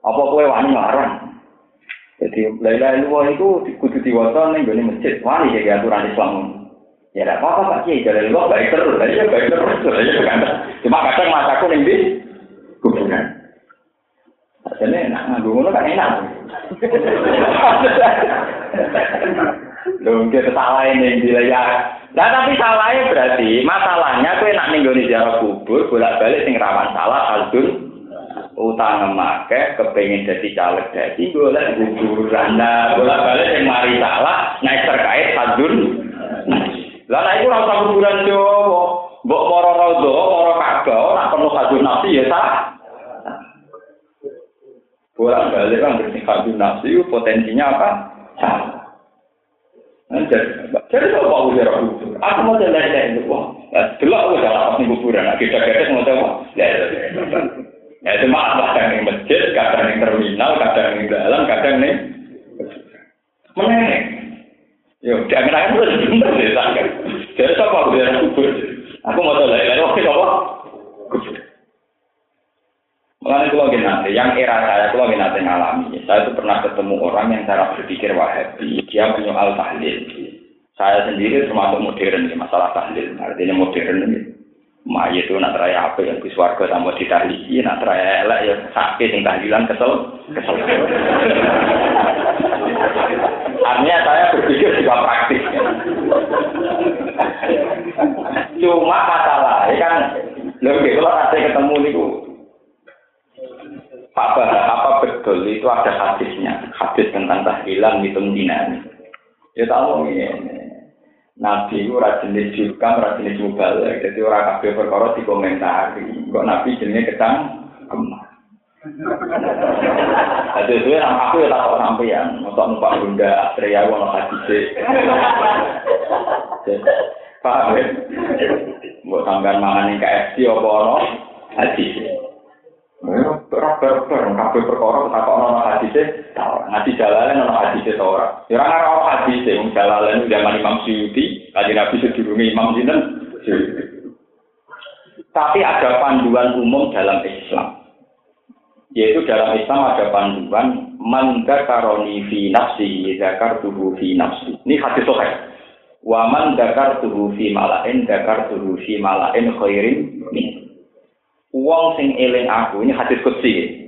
Apa kue wani larang? Jadi luar itu kudu diwasa nih gue masjid. Wani jadi aturan Islam. Ya tidak apa-apa Pak Kiai, jadi lu baik terus, ya baik terus, ya kan. Cuma kadang masaku nih di kuburan. Jadi enak, nganggung kan enak. Lho, kita salah ini ya. Nah, tapi salahnya berarti masalahnya tuh enak nih jarak kubur, bolak balik sing rawan salah aldun utang make kepengen jadi caleg jadi boleh kuburan nah bolak balik yang mari salah naik terkait aldun lah nah itu rasa kuburan Jawa mbok para rodo para ora perlu hadun nafsi ya sah bolak balik kan berarti hadun nafsi potensinya apa salah Jadi aku? Aku mau jalan jalan itu, aku jalan pas kuburan. Nah, kita kita mau tahu, ya, ya cuma apa kadang yang masjid, kadang yang terminal, kadang yang dalam, kadang. Yo, jangan kenal terus bener deh, aku kubur? Aku mau nanti, yang era saya kalau nanti ngalami, saya itu pernah ketemu orang yang cara berpikir wahabi, dia menyoal tahlil. Saya sendiri termasuk modern di masalah tahlil, artinya modern ini. Ma itu nak raya apa yang warga sama ditahlili, nak raya elek ya sakit yang tahlilan kesel, kesel. Artinya saya berpikir juga praktis. Cuma masalah, ya kan, lebih kalau nanti ketemu niku Pak Bah, apa betul itu ada hadisnya, hadis tentang tahlilan hitung dinami. Ya tahu ini. Nabi itu ora jenis jurkam, ora jenis mubalik. Jadi orang kabeh perkara dikomentari. Kok Nabi jenisnya ketang kemah. Jadi itu yang aku ya tak sampeyan, untuk numpak bunda Astrea wono hadise. Paham ya? Buat sampean mangan yang KFC apa ono hadise. Ora bareng kabeh perkara tak ono hadise, ngaji jalalan ono hadise ta ora. Ya ora ono hadise wong jalalan zaman Imam Suyuti, kanjeng Nabi sedurunge Imam sinten? Tapi ada panduan umum dalam Islam. Yaitu dalam Islam ada panduan man karoni fi nafsi tubuh fi nafsi. Ini hadis sahih. Wa man tubuh fi malain tubuh fi malain khairin min. Wong sing eling aku ini hadis kutsi.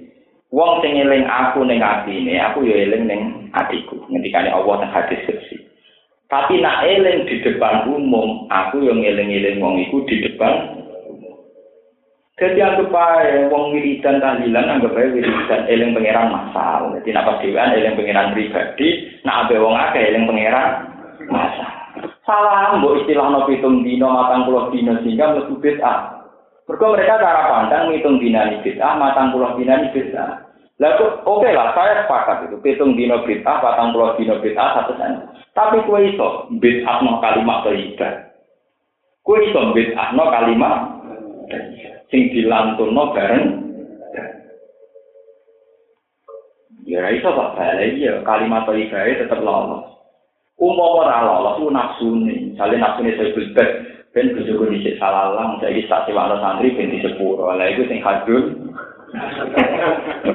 Wong sing eling aku ning atine, aku ya eling ning atiku. Ngendikane Allah nang hadis kutsi. Tapi nak eling di depan umum, aku yang eling-eling wong di depan Jadi anggap aja wong wiridan tahlilan anggap aja wiridan eling pangeran masal. Jadi nak pas dewan eling pangeran pribadi, nak abe wong akeh eling pangeran masal. Salah mbok istilah no pitung dino matang puluh dino sehingga mlebu bid'ah. Mereka mereka cara pandang ngitung dinani bid'ah, matang puluh dinani bid'ah. Lalu oke okay lah, saya sepakat itu. Hitung dino bid'ah, matang puluh dino bid'ah, satu sen. Tapi kue iso bid'ah no kalimat toibah. Kue iso bid'ah no kalimat sing dilantunno bareng. Ya iso tak balai ya kalimat ibadah tetep lolos. Umpama ora lolos ku nafsu ni jale nafsu ni saya bebek ben bojo kuwi salalang salah lang saiki tak sewakno santri ben disepuro. Lah iku sing hadul.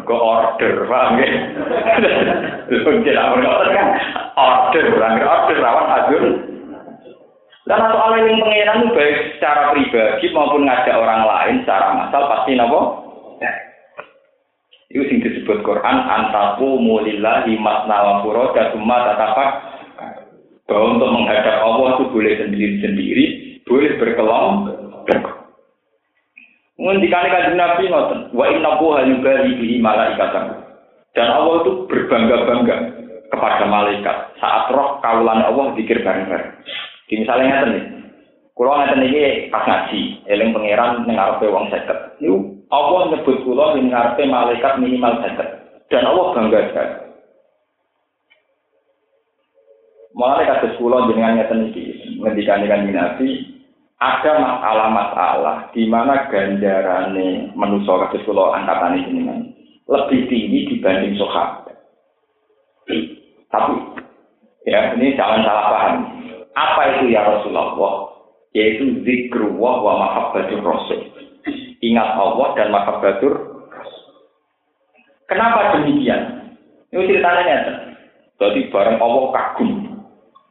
Go order paham ge lho jare order kan? Order order rawan hadul. Dan hal yang pengenan baik secara pribadi maupun ngajak orang lain secara masal pasti nopo itu sing disebut Quran antaku mulillahi masna wa furoda summa tatapak bahwa untuk menghadap Allah itu boleh sendiri-sendiri boleh berkelompok. Ngendikane kanjeng Nabi ngoten, wa inna buha yubali bihi. Dan Allah itu berbangga-bangga kepada malaikat saat roh kaulan Allah dikir bareng-bareng. Di misalnya ngeten nih, kalau ngeten ini pas ngaji, eling pangeran nengarepe wong seket. Niku Allah nyebut kula ning ngarepe malaikat minimal seket. Dan Allah bangga sekali. Mulai kasus kula jenengan ngeten iki, ngendikan dengan Nabi, ada masalah-masalah di mana ganjarane manusia kados kula angkatan ini lebih tinggi dibanding sahabat. Tapi ya ini jangan salah paham. Apa itu ya Rasulullah? Yaitu zikrullah wa mahabbatur rasul. Ingat Allah dan mahabbatur Kenapa demikian? Ini ceritanya Jadi bareng Allah kagum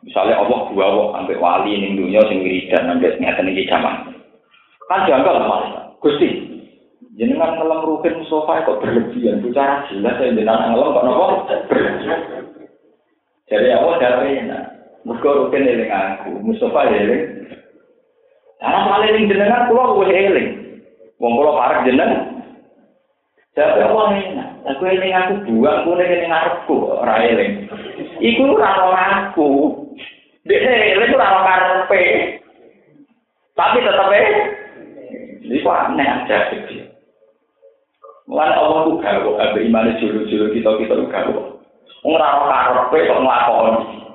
Misalnya Allah dua wong sampai wali ning dunia sing wiridan sampai ngeten iki zaman. Kan janggal Mas. Gusti, jenengan ngelem rukin sofa kok berlebihan bicara jelas ya jenengan ngelem kok nopo berlebihan. Jadi Allah dari enak. Muga rukin eling aku, Mustafa eling. Karena soal eling jenengan kula wis eling. Wong kula parek jenengan. Jadi Allah enak. Aku eling aku buang kune ning ngarepku ora eling. Iku ora aku. Dia itu ora karepe. Tapi tetap eh, ini kok aneh aja sih. Mulai Allah tuh gawe, abe iman juru-juru kita kita tuh gawe. Ora karepe kok nglakoni.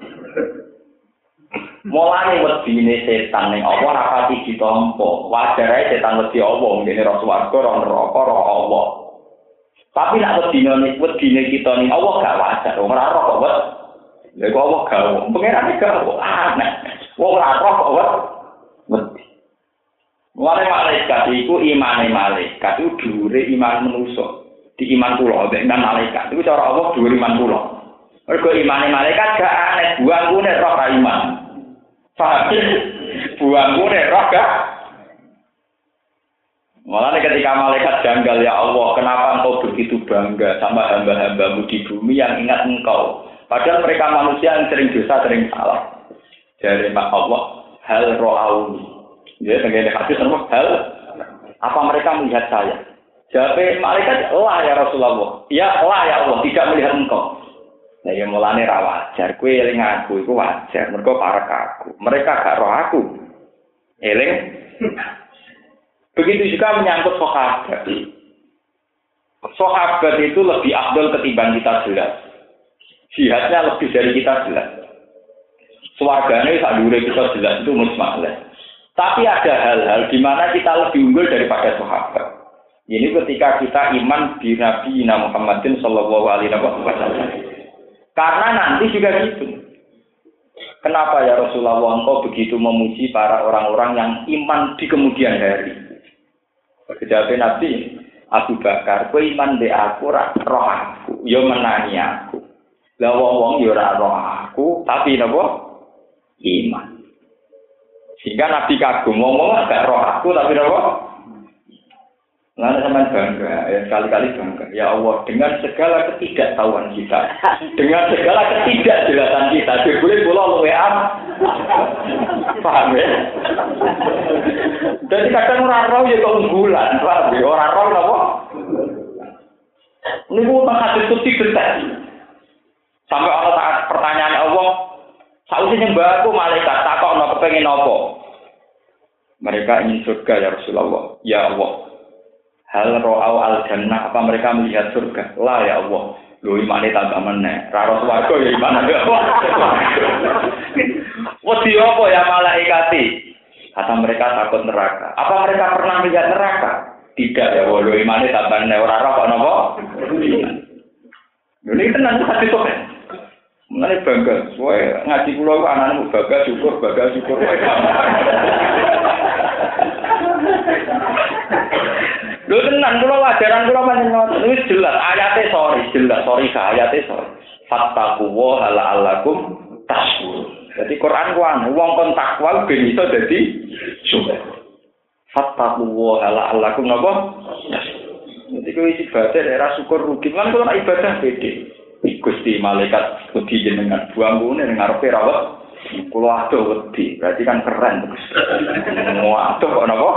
Mulai wedine setan ning Allah ora pati ditampa. Wajar ae setan wedi Allah, ngene ra swarga, ra neraka, ra Allah. Tapi nek wedine wedine kita ning Allah gak wajar, ora ora kok Lha kok gawe. Pengiran iki gawe aneh. Wong ora roh kok wedi. Mulane malaikat iku imane malaikat iku dhuwure iman manusa. Di iman kula nek nang malaikat iku cara Allah dhuwure iman kula. Mergo imane malaikat gak aneh buang kune roh iman. Paham? Buang kune roh gak Malah ketika malaikat janggal ya Allah, kenapa engkau begitu bangga sama hamba-hambamu di bumi yang ingat engkau? Padahal mereka manusia yang sering dosa, sering salah. Dari Pak Allah, hal ro'auni. Ya, dengan hadis sama hal, apa mereka melihat saya? Jawab malaikat, lah ya Rasulullah. Ya, lah ya Allah, tidak melihat engkau. Nah, ya mulane ra wajar. Kue eling aku iku wajar. Mereka para aku. Mereka gak roh aku. Eling. Begitu juga menyangkut sahabat. Sahabat itu lebih afdol ketimbang kita jelas jihadnya lebih dari kita jelas. Suarganya saat dulu kita jelas itu musmalah. Tapi ada hal-hal di mana kita lebih unggul daripada sahabat. Ini ketika kita iman di Nabi Muhammadin Shallallahu Alaihi Wasallam. Karena nanti juga gitu. Kenapa ya Rasulullah engkau begitu memuji para orang-orang yang iman di kemudian hari? Kejawabnya Nabi Abu Bakar, kau iman di aku, roh aku, yo menangi aku. Lah wong-wong ya ora roh aku, tapi napa? Iman. Sehingga Nabi kagum ngomong agak roh aku tapi napa? Lalu sama bangga, ya sekali-kali bangga. Ya Allah, dengan segala ketidaktahuan kita, dengan segala ketidakjelasan kita, boleh pulau WA, paham ya? Jadi kadang orang roh ya keunggulan, paham ya? Orang roh apa? Ini bukan hadis suci detek. Sampai Allah saat pertanyaan Allah, sausi nyembah aku malaikat, takok no kepengen apa? Mereka ingin surga ya Rasulullah. Ya Allah. Hal ro'au al jannah, apa mereka melihat surga? Lah ya Allah. Lu imane tambah meneh. Raro swarga ya iman ya Allah. Wedi apa ya malaikati? Kata mereka takut neraka. Apa mereka pernah melihat neraka? Tidak ya, Allah. lu imane tambah meneh ora roh kok napa? Ini tenang hati tuh. Mengenai bangga, soalnya ngaji pulau anak-anak bangga syukur, bangga syukur. Lho tenan kula wajaran kula panjenengan wis jelas ayate sorry jelas sorry sa ayate sorry. Fattaku wa ala alakum tasbur. Jadi Quran ku anu wong kon takwa ben iso dadi syukur. Fattaku wa ala alakum napa? Jadi kowe ibadah ora syukur rugi kan kula ibadah beda. Gusti malaikat wedi jenengan buang ngene ngarepe rawat kula ado wedi berarti kan keren Gusti ado kok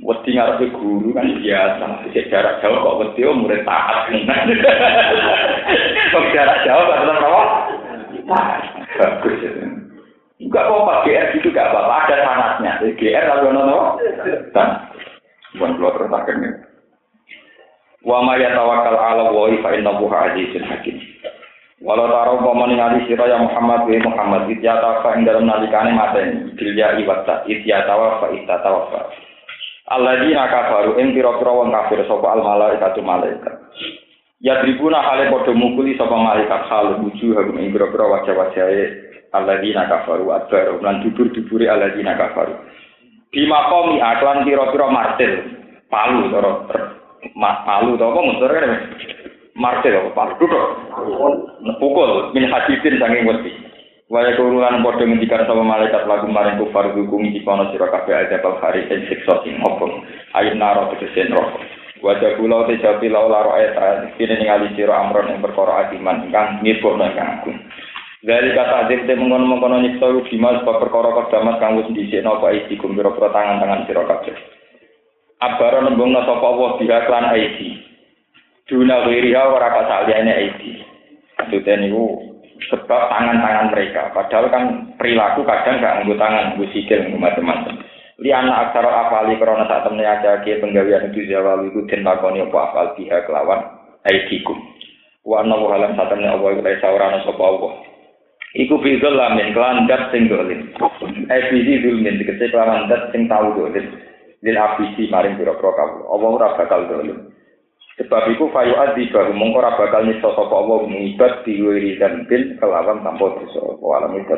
Wedi ngarepe guru kan biasa, cek jarak jauh kok wedi oh murid taat. Kok jarak jauh kok tetap apa? Bagus. Enggak apa-apa, GR gitu gak apa-apa, ada sanatnya. GR lalu nono. Dan, bukan keluar terus. Wa ma yatawakkal ala wa fa innahu azizun hakim. Walau taruh umpama ningali sira ya Muhammad wa Muhammad ityata fa ing dalem nalikane mateni bilya iwata ityata wa fa fa. Alladzina kafaru ing pira-pira wong kafir sapa al malaikatu malaikat. Ya tribuna hale padha mukuli sapa malaikat hal wujuh ing pira-pira wajah-wajahe alladzina kafaru adbar lan dubur-dubure alladzina kafaru. Bima qomi aklan pira-pira martir palu cara palu to apa munsur kan martir apa palu duduk pukul min hadisin saking wedi Waya kurulan padha ngendikan sama malaikat lagu maring kufar hukum iki kono sira kabeh aja bal hari sing siksa sing opo ayat naro tegese neraka Wajah kula te japi lau laro ayat kene ningali sira amron ing perkara adiman ingkang ngibono ingkang agung. Dari kata adib te mengono-mengono nyiksa bima sebab perkara kedamat kang wis dhisikno apa isi kumbira tangan-tangan sira kabeh. Abara nembungna sapa Allah biha klan aidi. Duna wiriha ora kasaliyane aidi. Maksudnya niku sebab tangan-tangan mereka. Padahal kan perilaku kadang gak nganggo tangan, nganggo sikil, macam-macam. Li anak aksara afali karena saat temen aja ke penggawean itu jawalu itu den lakoni apa afal biha kelawan aidikum. Wa anna saat temen Allah iku laisa ora ana sapa Allah. Iku bizul lamin kelan dat sing dolim. Eh bizi zulmin dikece kelawan dat sing tau dolim. lil abisi maring kawula. Allah ora bakal. Sebab iku fayu adi baru mongko ora bakal nyiksa sapa Allah ngibat diwiri dan bil kelawan tanpa dosa. Wa alam itu